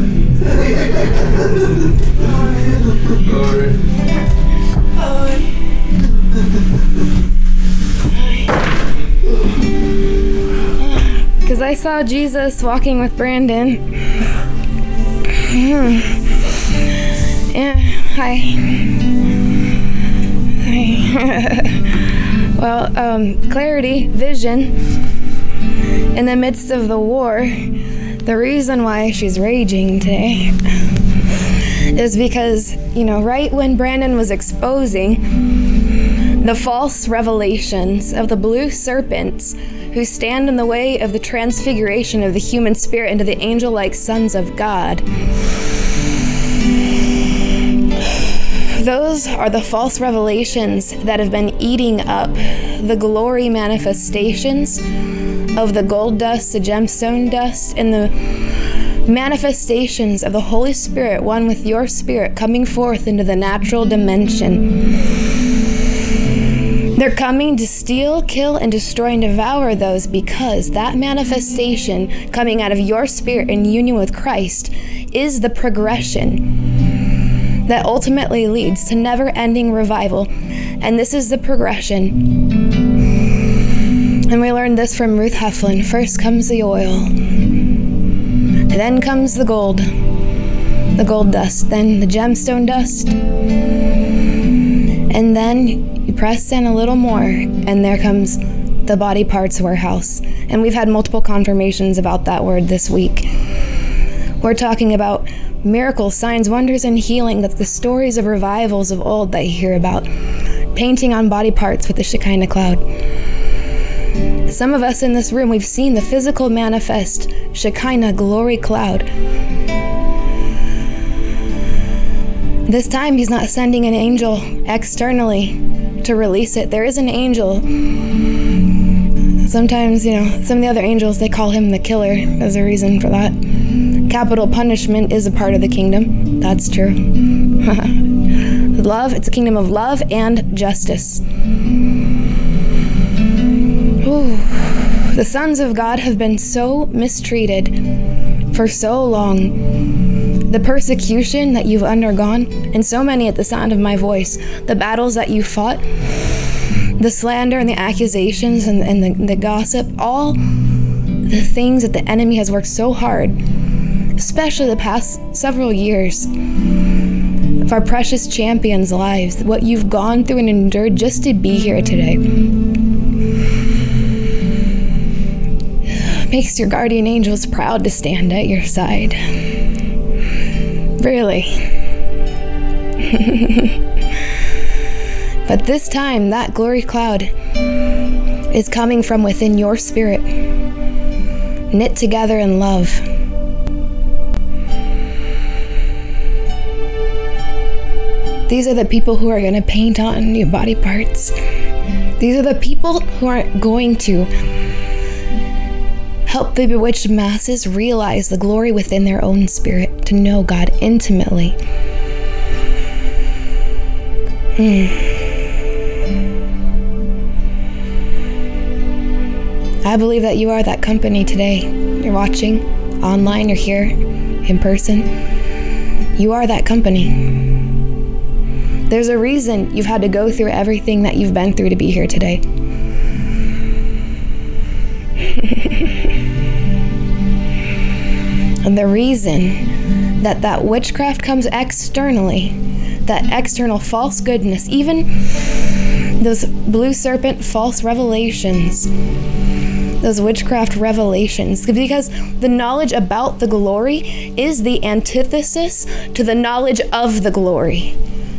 Because I saw Jesus walking with Brandon. Hmm. yeah, hi. Hi. (laughs) well, um, clarity, vision. In the midst of the war, the reason why she's raging today Mm. is because, you know, right when Brandon was exposing the false revelations of the blue serpents who stand in the way of the transfiguration of the human spirit into the angel like sons of God. Those are the false revelations that have been eating up the glory manifestations of the gold dust, the gemstone dust, and the manifestations of the Holy Spirit, one with your spirit, coming forth into the natural dimension. They're coming to steal, kill, and destroy and devour those because that manifestation coming out of your spirit in union with Christ is the progression that ultimately leads to never ending revival. And this is the progression. And we learned this from Ruth Heflin. First comes the oil, then comes the gold, the gold dust, then the gemstone dust, and then you press in a little more, and there comes the body parts warehouse. And we've had multiple confirmations about that word this week. We're talking about miracles, signs, wonders, and healing. That's the stories of revivals of old that you hear about. Painting on body parts with the Shekinah cloud. Some of us in this room, we've seen the physical manifest Shekinah glory cloud. This time, he's not sending an angel externally to release it. There is an angel. Sometimes, you know, some of the other angels, they call him the killer. There's a reason for that. Capital punishment is a part of the kingdom. That's true. (laughs) love, it's a kingdom of love and justice. Ooh. The sons of God have been so mistreated for so long. The persecution that you've undergone, and so many at the sound of my voice, the battles that you fought, the slander and the accusations and, and the, the gossip, all the things that the enemy has worked so hard, especially the past several years, of our precious champions' lives, what you've gone through and endured just to be here today. Makes your guardian angels proud to stand at your side. Really. (laughs) but this time, that glory cloud is coming from within your spirit, knit together in love. These are the people who are going to paint on your body parts. These are the people who are going to help the bewitched masses realize the glory within their own spirit, to know God intimately. Hmm. I believe that you are that company today. You're watching online, you're here in person. You are that company. There's a reason you've had to go through everything that you've been through to be here today. (laughs) and the reason that that witchcraft comes externally, that external false goodness, even those blue serpent false revelations, those witchcraft revelations, because the knowledge about the glory is the antithesis to the knowledge of the glory.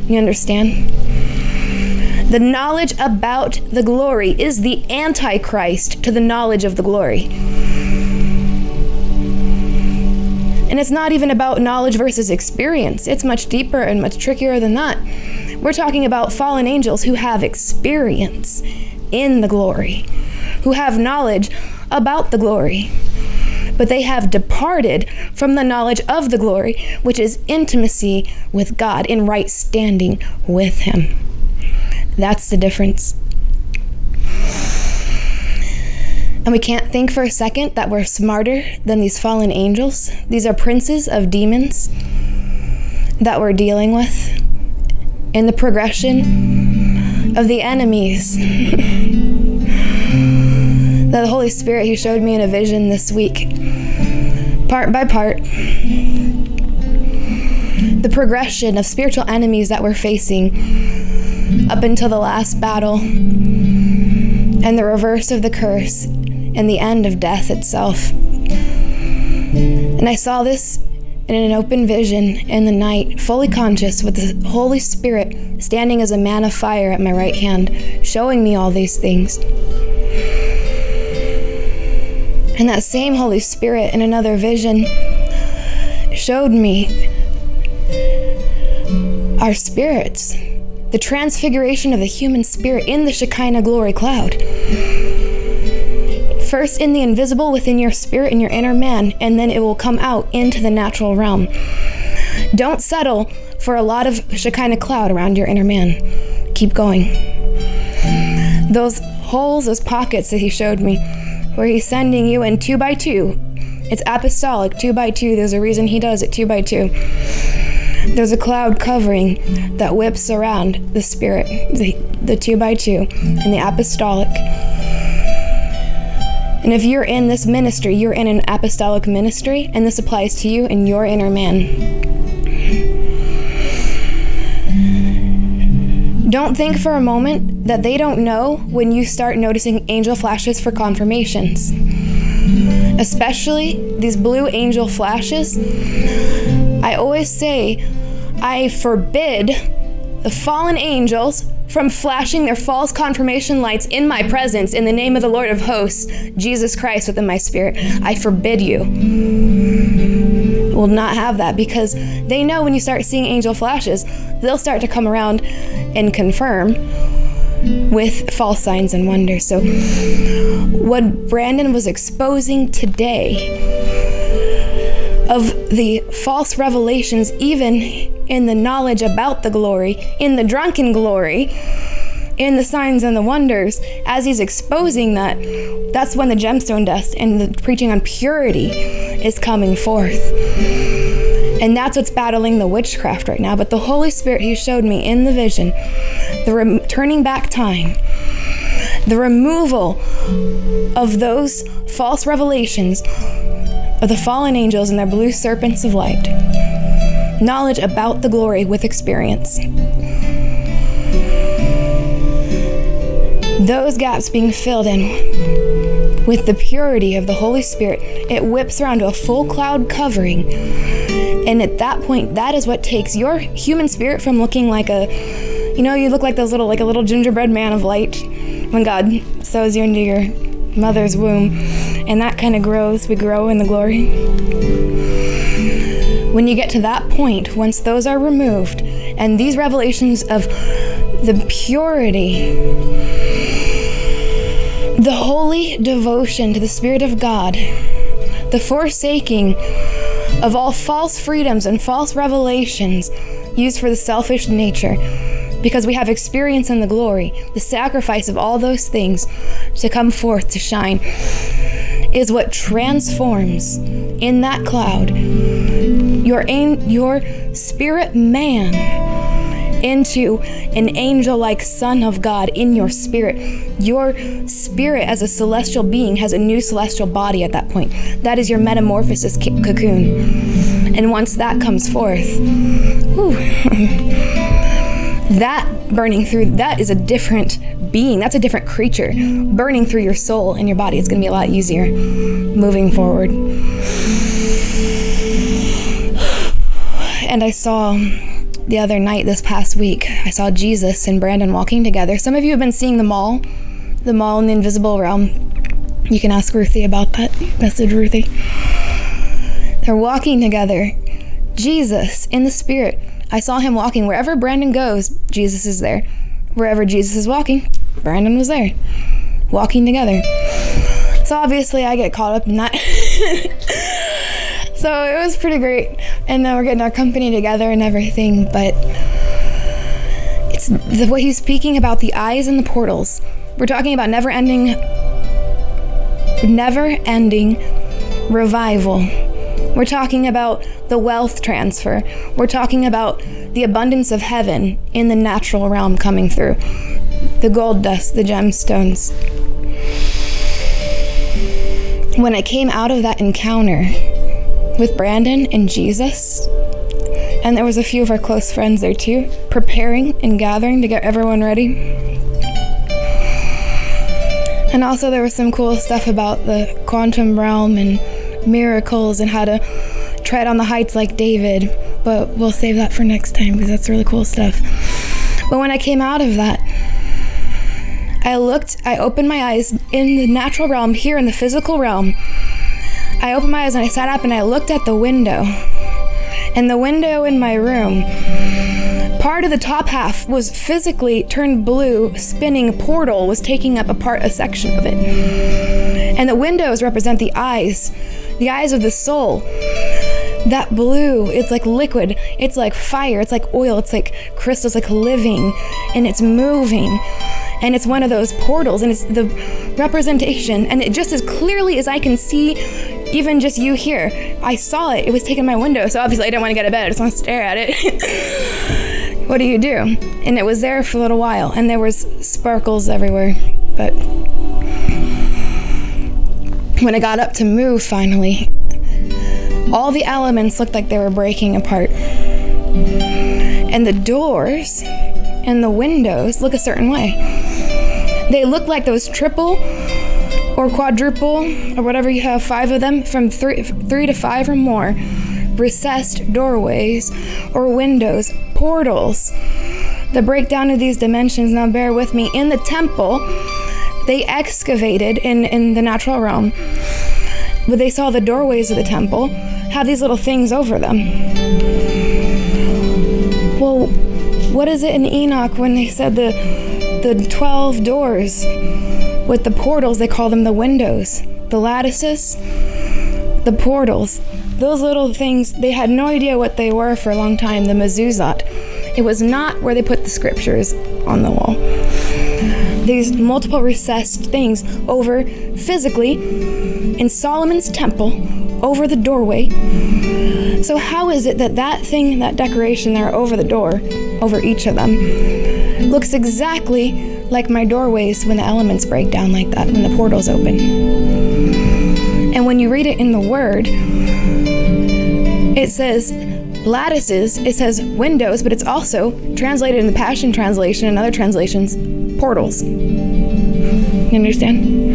You understand? The knowledge about the glory is the antichrist to the knowledge of the glory. And it's not even about knowledge versus experience, it's much deeper and much trickier than that. We're talking about fallen angels who have experience in the glory, who have knowledge about the glory. But they have departed from the knowledge of the glory, which is intimacy with God in right standing with Him. That's the difference. And we can't think for a second that we're smarter than these fallen angels. These are princes of demons that we're dealing with in the progression of the enemies (laughs) that the Holy Spirit He showed me in a vision this week, part by part. The progression of spiritual enemies that we're facing up until the last battle, and the reverse of the curse, and the end of death itself. And I saw this in an open vision in the night, fully conscious, with the Holy Spirit standing as a man of fire at my right hand, showing me all these things. And that same Holy Spirit in another vision showed me our spirits, the transfiguration of the human spirit in the Shekinah glory cloud. First in the invisible within your spirit and your inner man, and then it will come out into the natural realm. Don't settle for a lot of Shekinah cloud around your inner man. Keep going. Those holes, those pockets that he showed me, where he's sending you in two by two. It's apostolic, two by two. There's a reason he does it two by two. There's a cloud covering that whips around the spirit, the, the two by two, and the apostolic. And if you're in this ministry, you're in an apostolic ministry, and this applies to you and your inner man. Don't think for a moment that they don't know when you start noticing angel flashes for confirmations. Especially these blue angel flashes. I always say, I forbid the fallen angels from flashing their false confirmation lights in my presence in the name of the Lord of hosts, Jesus Christ, within my spirit. I forbid you. Will not have that because they know when you start seeing angel flashes, they'll start to come around and confirm with false signs and wonders. So, what Brandon was exposing today of the false revelations, even in the knowledge about the glory, in the drunken glory, in the signs and the wonders, as he's exposing that, that's when the gemstone dust and the preaching on purity is coming forth. And that's what's battling the witchcraft right now. But the Holy Spirit, He showed me in the vision, the re- turning back time, the removal of those false revelations of the fallen angels and their blue serpents of light, knowledge about the glory with experience. Those gaps being filled in with the purity of the Holy Spirit, it whips around to a full cloud covering. And at that point, that is what takes your human spirit from looking like a, you know, you look like those little, like a little gingerbread man of light when God sews you into your mother's womb. And that kind of grows. We grow in the glory. When you get to that point, once those are removed, and these revelations of the purity, the holy devotion to the Spirit of God, the forsaking of all false freedoms and false revelations used for the selfish nature, because we have experience in the glory, the sacrifice of all those things to come forth to shine, is what transforms in that cloud your, your spirit man into an angel like son of God in your spirit. Your spirit, as a celestial being, has a new celestial body at that point. That is your metamorphosis cocoon. And once that comes forth, whew, (laughs) that burning through, that is a different being. That's a different creature burning through your soul and your body. It's going to be a lot easier moving forward. And I saw the other night, this past week, I saw Jesus and Brandon walking together. Some of you have been seeing the mall, the mall in the invisible realm. You can ask Ruthie about that. Message Ruthie. They're walking together. Jesus in the spirit I saw him walking wherever Brandon goes, Jesus is there. Wherever Jesus is walking, Brandon was there, walking together. So obviously, I get caught up in that. (laughs) so it was pretty great, and now we're getting our company together and everything. But it's the way he's speaking about the eyes and the portals. We're talking about never-ending, never-ending revival. We're talking about the wealth transfer. We're talking about the abundance of heaven in the natural realm coming through. The gold dust, the gemstones. When I came out of that encounter with Brandon and Jesus, and there was a few of our close friends there too, preparing and gathering to get everyone ready. And also, there was some cool stuff about the quantum realm and miracles and how to tread on the heights like David. But we'll save that for next time because that's really cool stuff. But when I came out of that, I looked, I opened my eyes in the natural realm, here in the physical realm. I opened my eyes and I sat up and I looked at the window. And the window in my room, part of the top half was physically turned blue, spinning portal was taking up a part, a section of it. And the windows represent the eyes, the eyes of the soul. That blue, it's like liquid, it's like fire, it's like oil, it's like crystals, like living, and it's moving. And it's one of those portals, and it's the representation, and it just as clearly as I can see, even just you here, I saw it. It was taking my window, so obviously I didn't want to get of bed. I just want to stare at it. (laughs) what do you do? And it was there for a little while, and there was sparkles everywhere, but when I got up to move finally, all the elements looked like they were breaking apart. And the doors and the windows look a certain way. They look like those triple or quadruple or whatever you have, five of them, from three, three to five or more, recessed doorways or windows, portals. The breakdown of these dimensions, now bear with me, in the temple, they excavated in, in the natural realm, but they saw the doorways of the temple have these little things over them. Well, what is it in Enoch when they said the the 12 doors with the portals, they call them the windows, the lattices, the portals. Those little things, they had no idea what they were for a long time, the mezuzot. It was not where they put the scriptures on the wall. These multiple recessed things over physically in Solomon's temple over the doorway. So, how is it that that thing, that decoration there over the door, over each of them, looks exactly like my doorways when the elements break down like that, when the portals open? And when you read it in the Word, it says lattices, it says windows, but it's also translated in the Passion Translation and other translations, portals. You understand?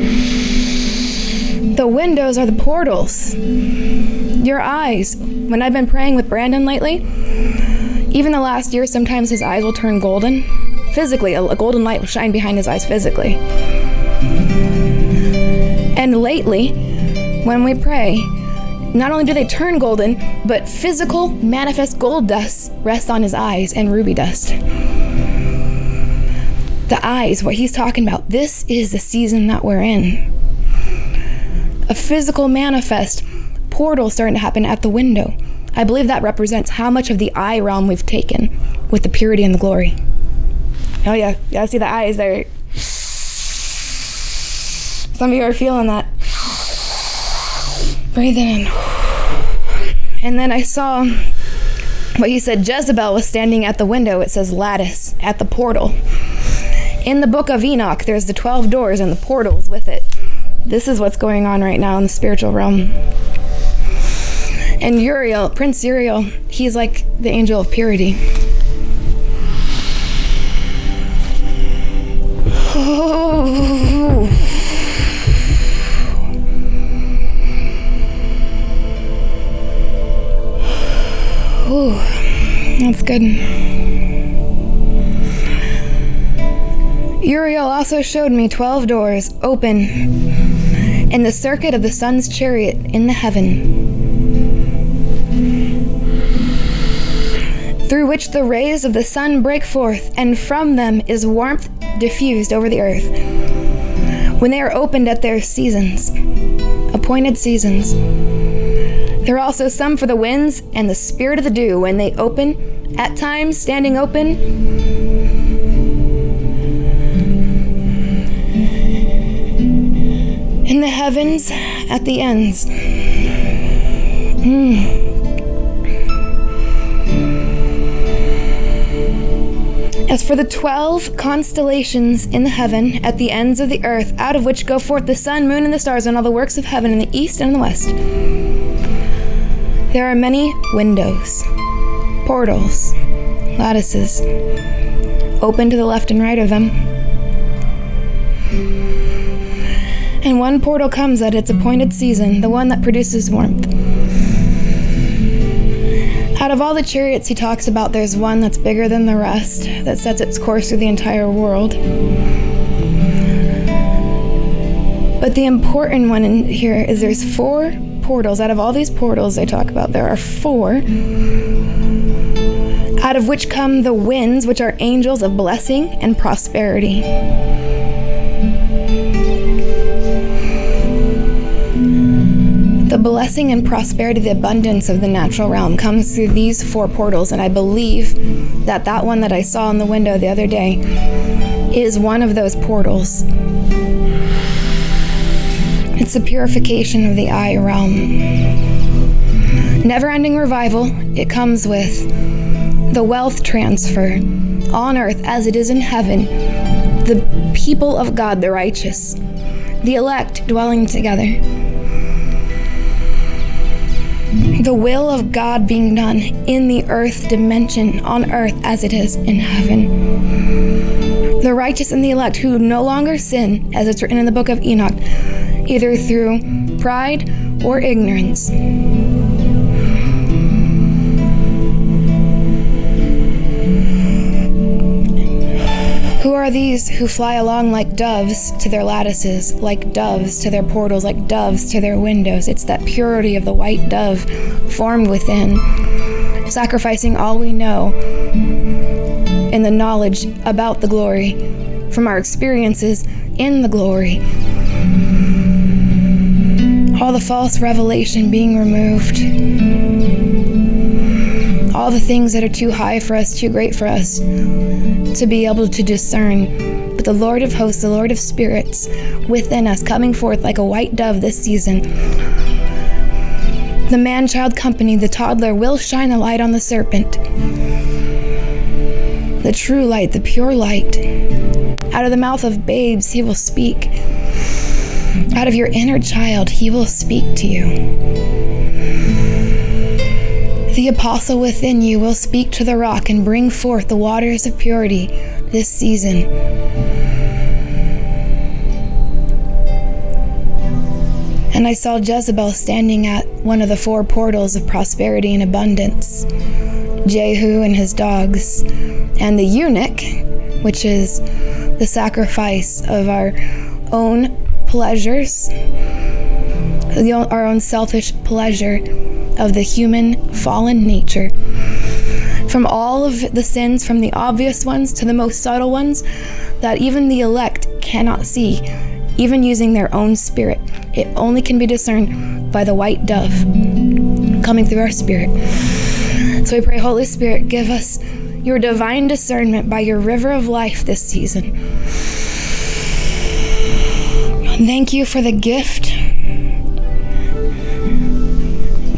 The windows are the portals. Your eyes. When I've been praying with Brandon lately, even the last year, sometimes his eyes will turn golden. Physically, a, golden light will shine behind his eyes physically. And lately, when we pray, not only do they turn golden, but physical, manifest gold dust rests on his eyes and ruby dust. The eyes, what he's talking about, this is the season that we're in. A physical manifest portal starting to happen at the window. I believe that represents how much of the eye realm we've taken with the purity and the glory. Oh, yeah. Yeah, see the eyes there. Some of you are feeling that. Breathe in. And then I saw what he said Jezebel was standing at the window. It says lattice at the portal. In the book of Enoch, there's the 12 doors and the portals with it. This is what's going on right now in the spiritual realm. And Uriel, Prince Uriel, he's like the angel of purity. Oh. Ooh, that's good. Uriel also showed me 12 doors open in the circuit of the sun's chariot in the heaven. through which the rays of the sun break forth, and from them is warmth diffused over the earth. When they are opened at their seasons, appointed seasons, there are also some for the winds and the spirit of the dew when they open, at times standing open. In the heavens, at the ends. Hmm. As for the twelve constellations in the heaven at the ends of the earth, out of which go forth the sun, moon, and the stars, and all the works of heaven in the east and in the west, there are many windows, portals, lattices, open to the left and right of them. And one portal comes at its appointed season, the one that produces warmth. Out of all the chariots he talks about, there's one that's bigger than the rest, that sets its course through the entire world. But the important one in here is there's four portals. Out of all these portals they talk about, there are four. Out of which come the winds, which are angels of blessing and prosperity. The blessing and prosperity, the abundance of the natural realm comes through these four portals, and I believe that that one that I saw in the window the other day is one of those portals. The purification of the eye realm. Never ending revival, it comes with the wealth transfer on earth as it is in heaven, the people of God, the righteous, the elect dwelling together the will of God being done in the earth dimension on earth as it is in heaven. The righteous and the elect who no longer sin, as it's written in the book of Enoch, either through pride or ignorance. Who are these who fly along like doves to their lattices, like doves to their portals, like doves to their windows? It's that purity of the white dove formed within, sacrificing all we know in the knowledge about the glory from our experiences in the glory. All the false revelation being removed all the things that are too high for us, too great for us to be able to discern. But the Lord of hosts, the Lord of spirits within us, coming forth like a white dove this season. The man child company, the toddler, will shine a light on the serpent. The true light, the pure light. Out of the mouth of babes, he will speak. Out of your inner child, he will speak to you. The apostle within you will speak to the rock and bring forth the waters of purity this season. And I saw Jezebel standing at one of the four portals of prosperity and abundance, Jehu and his dogs, and the eunuch, which is the sacrifice of our own pleasures, our own selfish pleasure of the human fallen nature. From all of the sins, from the obvious ones to the most subtle ones, that even the elect cannot see, even using their own spirit. It only can be discerned by the white dove coming through our spirit. So we pray, Holy Spirit, give us your divine discernment by your river of life this season. Thank you for the gift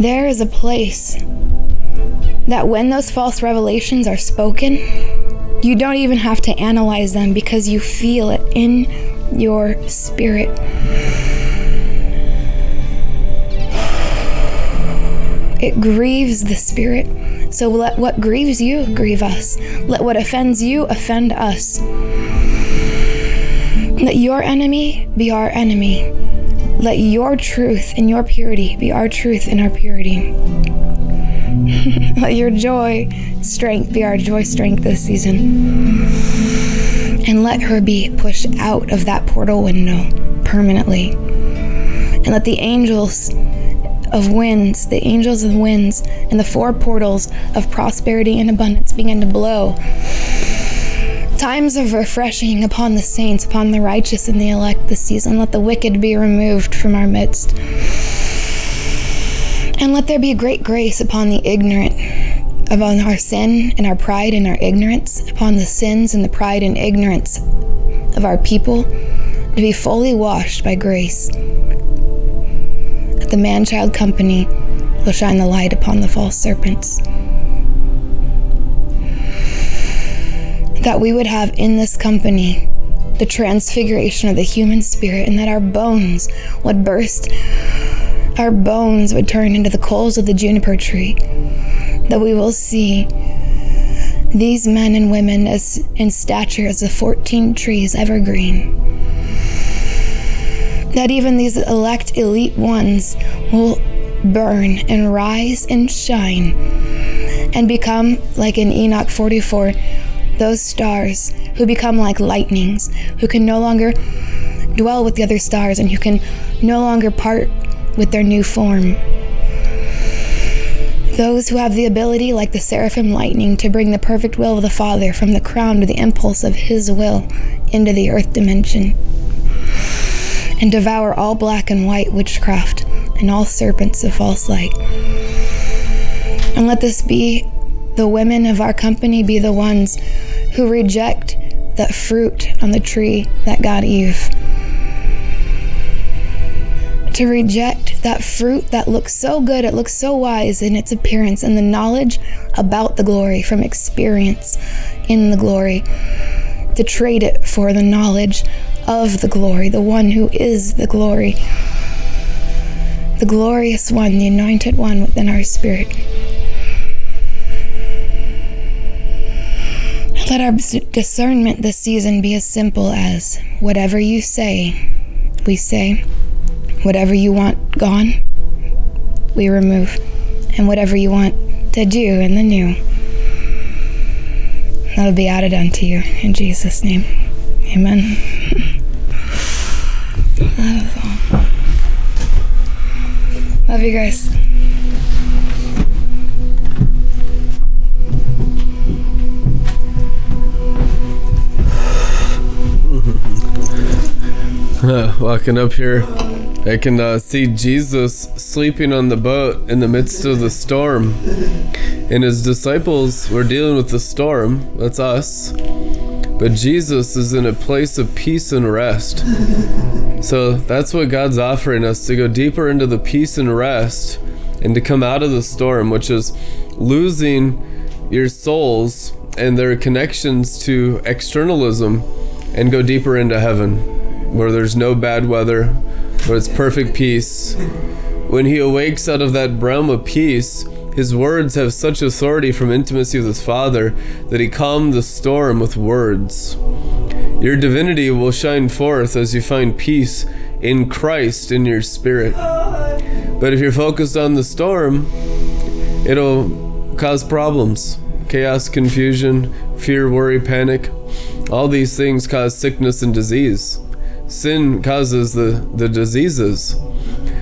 there is a place that when those false revelations are spoken, you don't even have to analyze them because you feel it in your spirit. It grieves the spirit. So let what grieves you grieve us. Let what offends you offend us. Let your enemy be our enemy let your truth and your purity be our truth and our purity. (laughs) let your joy, strength be our joy, strength this season. And let her be pushed out of that portal window permanently. And let the angels of winds, the angels of winds, and the four portals of prosperity and abundance begin to blow. Times of refreshing upon the saints, upon the righteous and the elect this season. Let the wicked be removed from our midst. And let there be great grace upon the ignorant, upon our sin and our pride and our ignorance, upon the sins and the pride and ignorance of our people, to be fully washed by grace. At the man child company will shine the light upon the false serpents. That we would have in this company the transfiguration of the human spirit, and that our bones would burst, our bones would turn into the coals of the juniper tree. That we will see these men and women as in stature as the 14 trees evergreen. That even these elect elite ones will burn and rise and shine and become like in Enoch 44 those stars who become like lightnings, who can no longer dwell with the other stars and who can no longer part with their new form. Those who have the ability, like the seraphim lightning, to bring the perfect will of the Father from the crown to the impulse of His will into the earth dimension, and devour all black and white witchcraft and all serpents of false light. And let this be the women of our company be the ones who reject that fruit on the tree that got Eve. To reject that fruit that looks so good, it looks so wise in its appearance, and the knowledge about the glory from experience in the glory. To trade it for the knowledge of the glory, the one who is the glory, the glorious one, the anointed one within our spirit. Let our discernment this season be as simple as whatever you say, we say. Whatever you want gone, we remove. And whatever you want to do in the new, that'll be added unto you. In Jesus' name. Amen. that is all. Love you guys. (laughs) Walking up here, I can uh, see Jesus sleeping on the boat in the midst of the storm. And his disciples were dealing with the storm. That's us. But Jesus is in a place of peace and rest. So that's what God's offering us to go deeper into the peace and rest and to come out of the storm, which is losing your souls and their connections to externalism and go deeper into heaven where there's no bad weather, where it's perfect peace. When he awakes out of that realm of peace, his words have such authority from intimacy with his Father that he calmed the storm with words. Your divinity will shine forth as you find peace in Christ in your spirit. But if you're focused on the storm, it'll cause problems chaos, confusion, fear, worry, panic. All these things cause sickness and disease sin causes the, the diseases.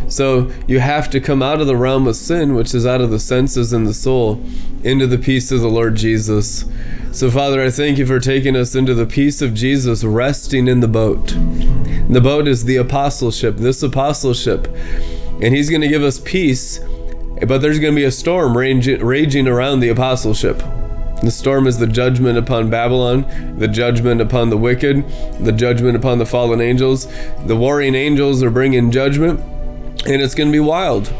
So you have to come out of the realm of sin, which is out of the senses and the soul, into the peace of the Lord Jesus. So, Father, I thank you for taking us into the peace of Jesus, resting in the boat. The boat is the apostleship, this apostleship. And He's going to give us peace, but there's going to be a storm raging, raging around the apostleship. The storm is the judgment upon Babylon, the judgment upon the wicked, the judgment upon the fallen angels. The warring angels are bringing judgment, and it's going to be wild.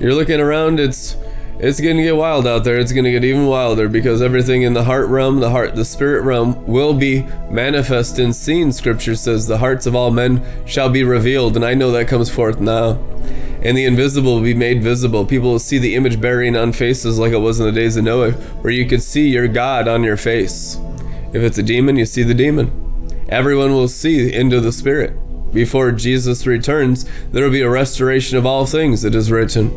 You're looking around, it's it's going to get wild out there. It's going to get even wilder because everything in the heart realm, the heart, the spirit realm will be manifest and seen. Scripture says the hearts of all men shall be revealed, and I know that comes forth now and the invisible will be made visible. People will see the image bearing on faces like it was in the days of Noah, where you could see your God on your face. If it's a demon, you see the demon. Everyone will see into the spirit. before Jesus returns, there will be a restoration of all things, it is written.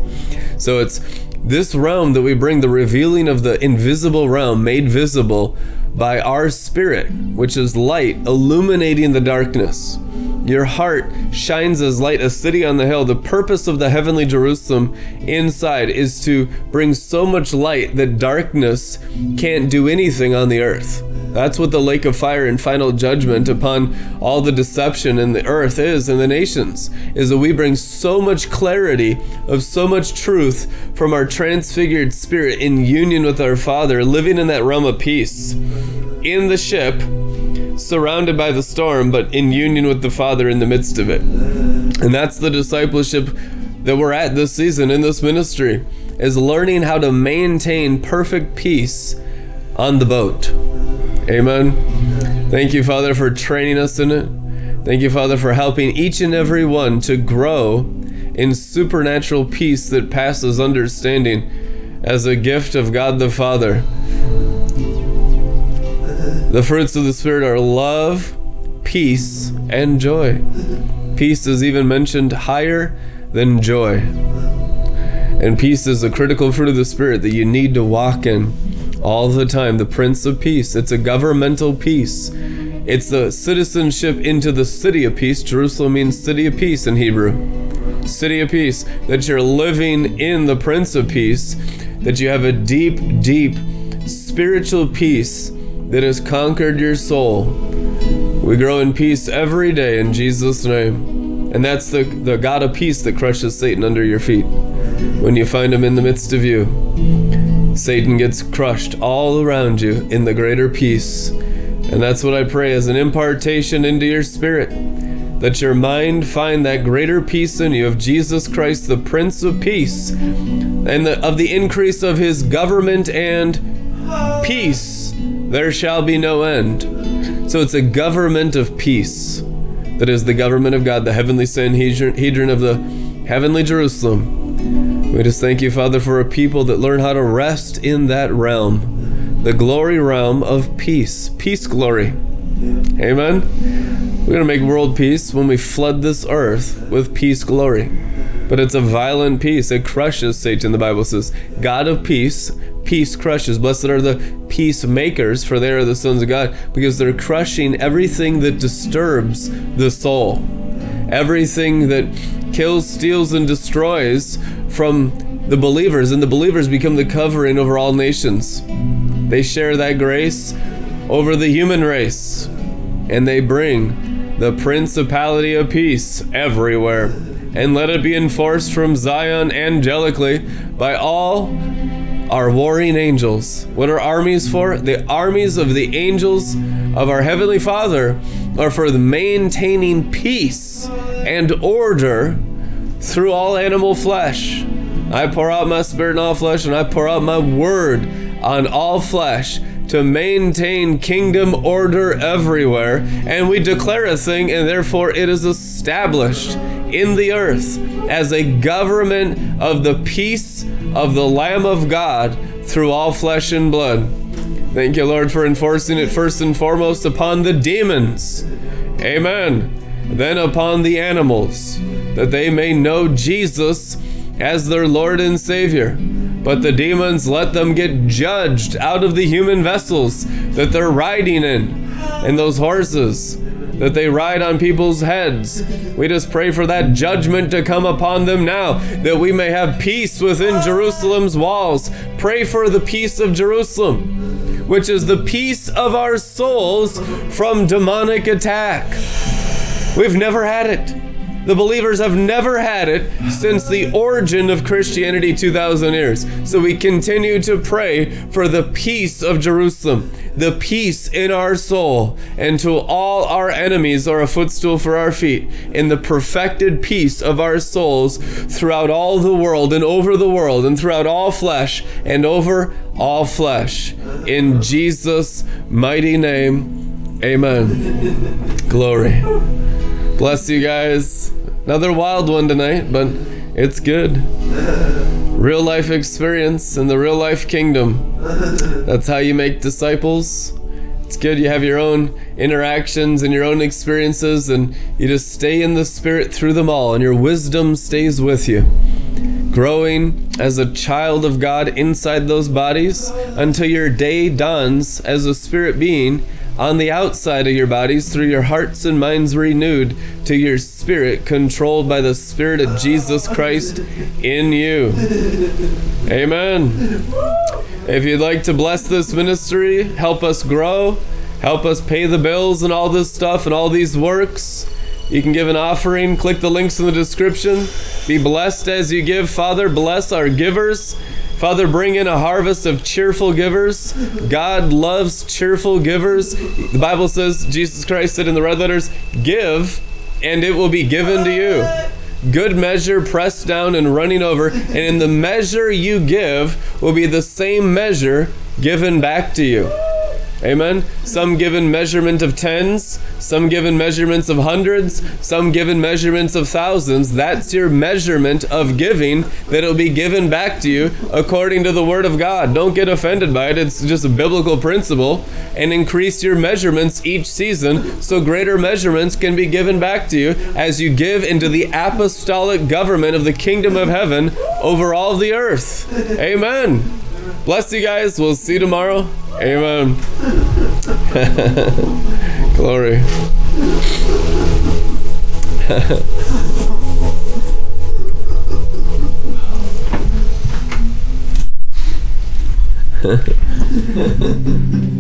So it's this realm that we bring the revealing of the invisible realm made visible by our spirit, which is light illuminating the darkness. Your heart shines as light, a city on the hill. The purpose of the heavenly Jerusalem inside is to bring so much light that darkness can't do anything on the earth. That's what the lake of fire and final judgment upon all the deception in the earth is and the nations, is that we bring so much clarity of so much truth from our transfigured spirit in union with our Father, living in that realm of peace. In the ship, surrounded by the storm, but in union with the Father in the midst of it. And that's the discipleship that we're at this season in this ministry is learning how to maintain perfect peace on the boat. Amen. Thank you, Father, for training us in it. Thank you, Father, for helping each and every one to grow in supernatural peace that passes understanding as a gift of God the Father. The fruits of the Spirit are love, peace, and joy. Peace is even mentioned higher than joy. And peace is a critical fruit of the Spirit that you need to walk in all the time. The Prince of Peace. It's a governmental peace. It's the citizenship into the city of peace. Jerusalem means city of peace in Hebrew. City of peace. That you're living in the Prince of Peace. That you have a deep, deep spiritual peace that has conquered your soul. We grow in peace every day in Jesus' name. And that's the, the God of peace that crushes Satan under your feet. When you find him in the midst of you, Satan gets crushed all around you in the greater peace. And that's what I pray as an impartation into your spirit. That your mind find that greater peace in you of Jesus Christ, the Prince of Peace, and the, of the increase of his government and peace there shall be no end. So it's a government of peace that is the government of God, the heavenly Sanhedrin of the heavenly Jerusalem. We just thank you, Father, for a people that learn how to rest in that realm, the glory realm of peace, peace glory. Amen. We're going to make world peace when we flood this earth with peace glory. But it's a violent peace. It crushes Satan, the Bible says. God of peace peace crushes. Blessed are the peacemakers, for they are the sons of God, because they're crushing everything that disturbs the soul, everything that kills, steals, and destroys from the believers, and the believers become the covering over all nations. They share that grace over the human race, and they bring the principality of peace everywhere. And let it be enforced from Zion angelically by all our warring angels. What are armies for? The armies of the angels of our Heavenly Father are for maintaining peace and order through all animal flesh. I pour out my spirit on all flesh, and I pour out my word on all flesh to maintain kingdom order everywhere. And we declare a thing, and therefore it is established in the earth as a government of the peace of the Lamb of God through all flesh and blood. Thank you, Lord, for enforcing it first and foremost upon the demons. Amen. Then upon the animals, that they may know Jesus as their Lord and Savior. But the demons let them get judged out of the human vessels that they're riding in, and those horses that they ride on people's heads. We just pray for that judgment to come upon them now, that we may have peace within Jerusalem's walls. Pray for the peace of Jerusalem, which is the peace of our souls from demonic attack. We've never had it. The believers have never had it since the origin of Christianity 2,000 years. So we continue to pray for the peace of Jerusalem, the peace in our soul, and to all our enemies are a footstool for our feet, in the perfected peace of our souls throughout all the world and over the world and throughout all flesh and over all flesh. In Jesus' mighty name, amen. Glory. Bless you guys. Another wild one tonight, but it's good. Real life experience in the real life kingdom. That's how you make disciples. It's good you have your own interactions and your own experiences, and you just stay in the Spirit through them all, and your wisdom stays with you. Growing as a child of God inside those bodies until your day dawns as a spirit being on the outside of your bodies through your hearts and minds renewed to your spirit controlled by the Spirit of Jesus Christ in you. Amen. If you'd like to bless this ministry, help us grow, help us pay the bills and all this stuff and all these works, you can give an offering. Click the links in the description. Be blessed as you give. Father, bless our givers. Father, bring in a harvest of cheerful givers. God loves cheerful givers. The Bible says, Jesus Christ said in the red letters, Give, and it will be given to you. Good measure, pressed down and running over, and in the measure you give will be the same measure given back to you. Amen. Some given measurement of tens, some given measurements of hundreds, some given measurements of thousands. That's your measurement of giving that will be given back to you according to the Word of God. Don't get offended by it. It's just a biblical principle. And increase your measurements each season so greater measurements can be given back to you as you give into the apostolic government of the kingdom of heaven over all the earth. Amen. Bless you guys. We'll see you tomorrow. Amen. (laughs) Glory. (laughs)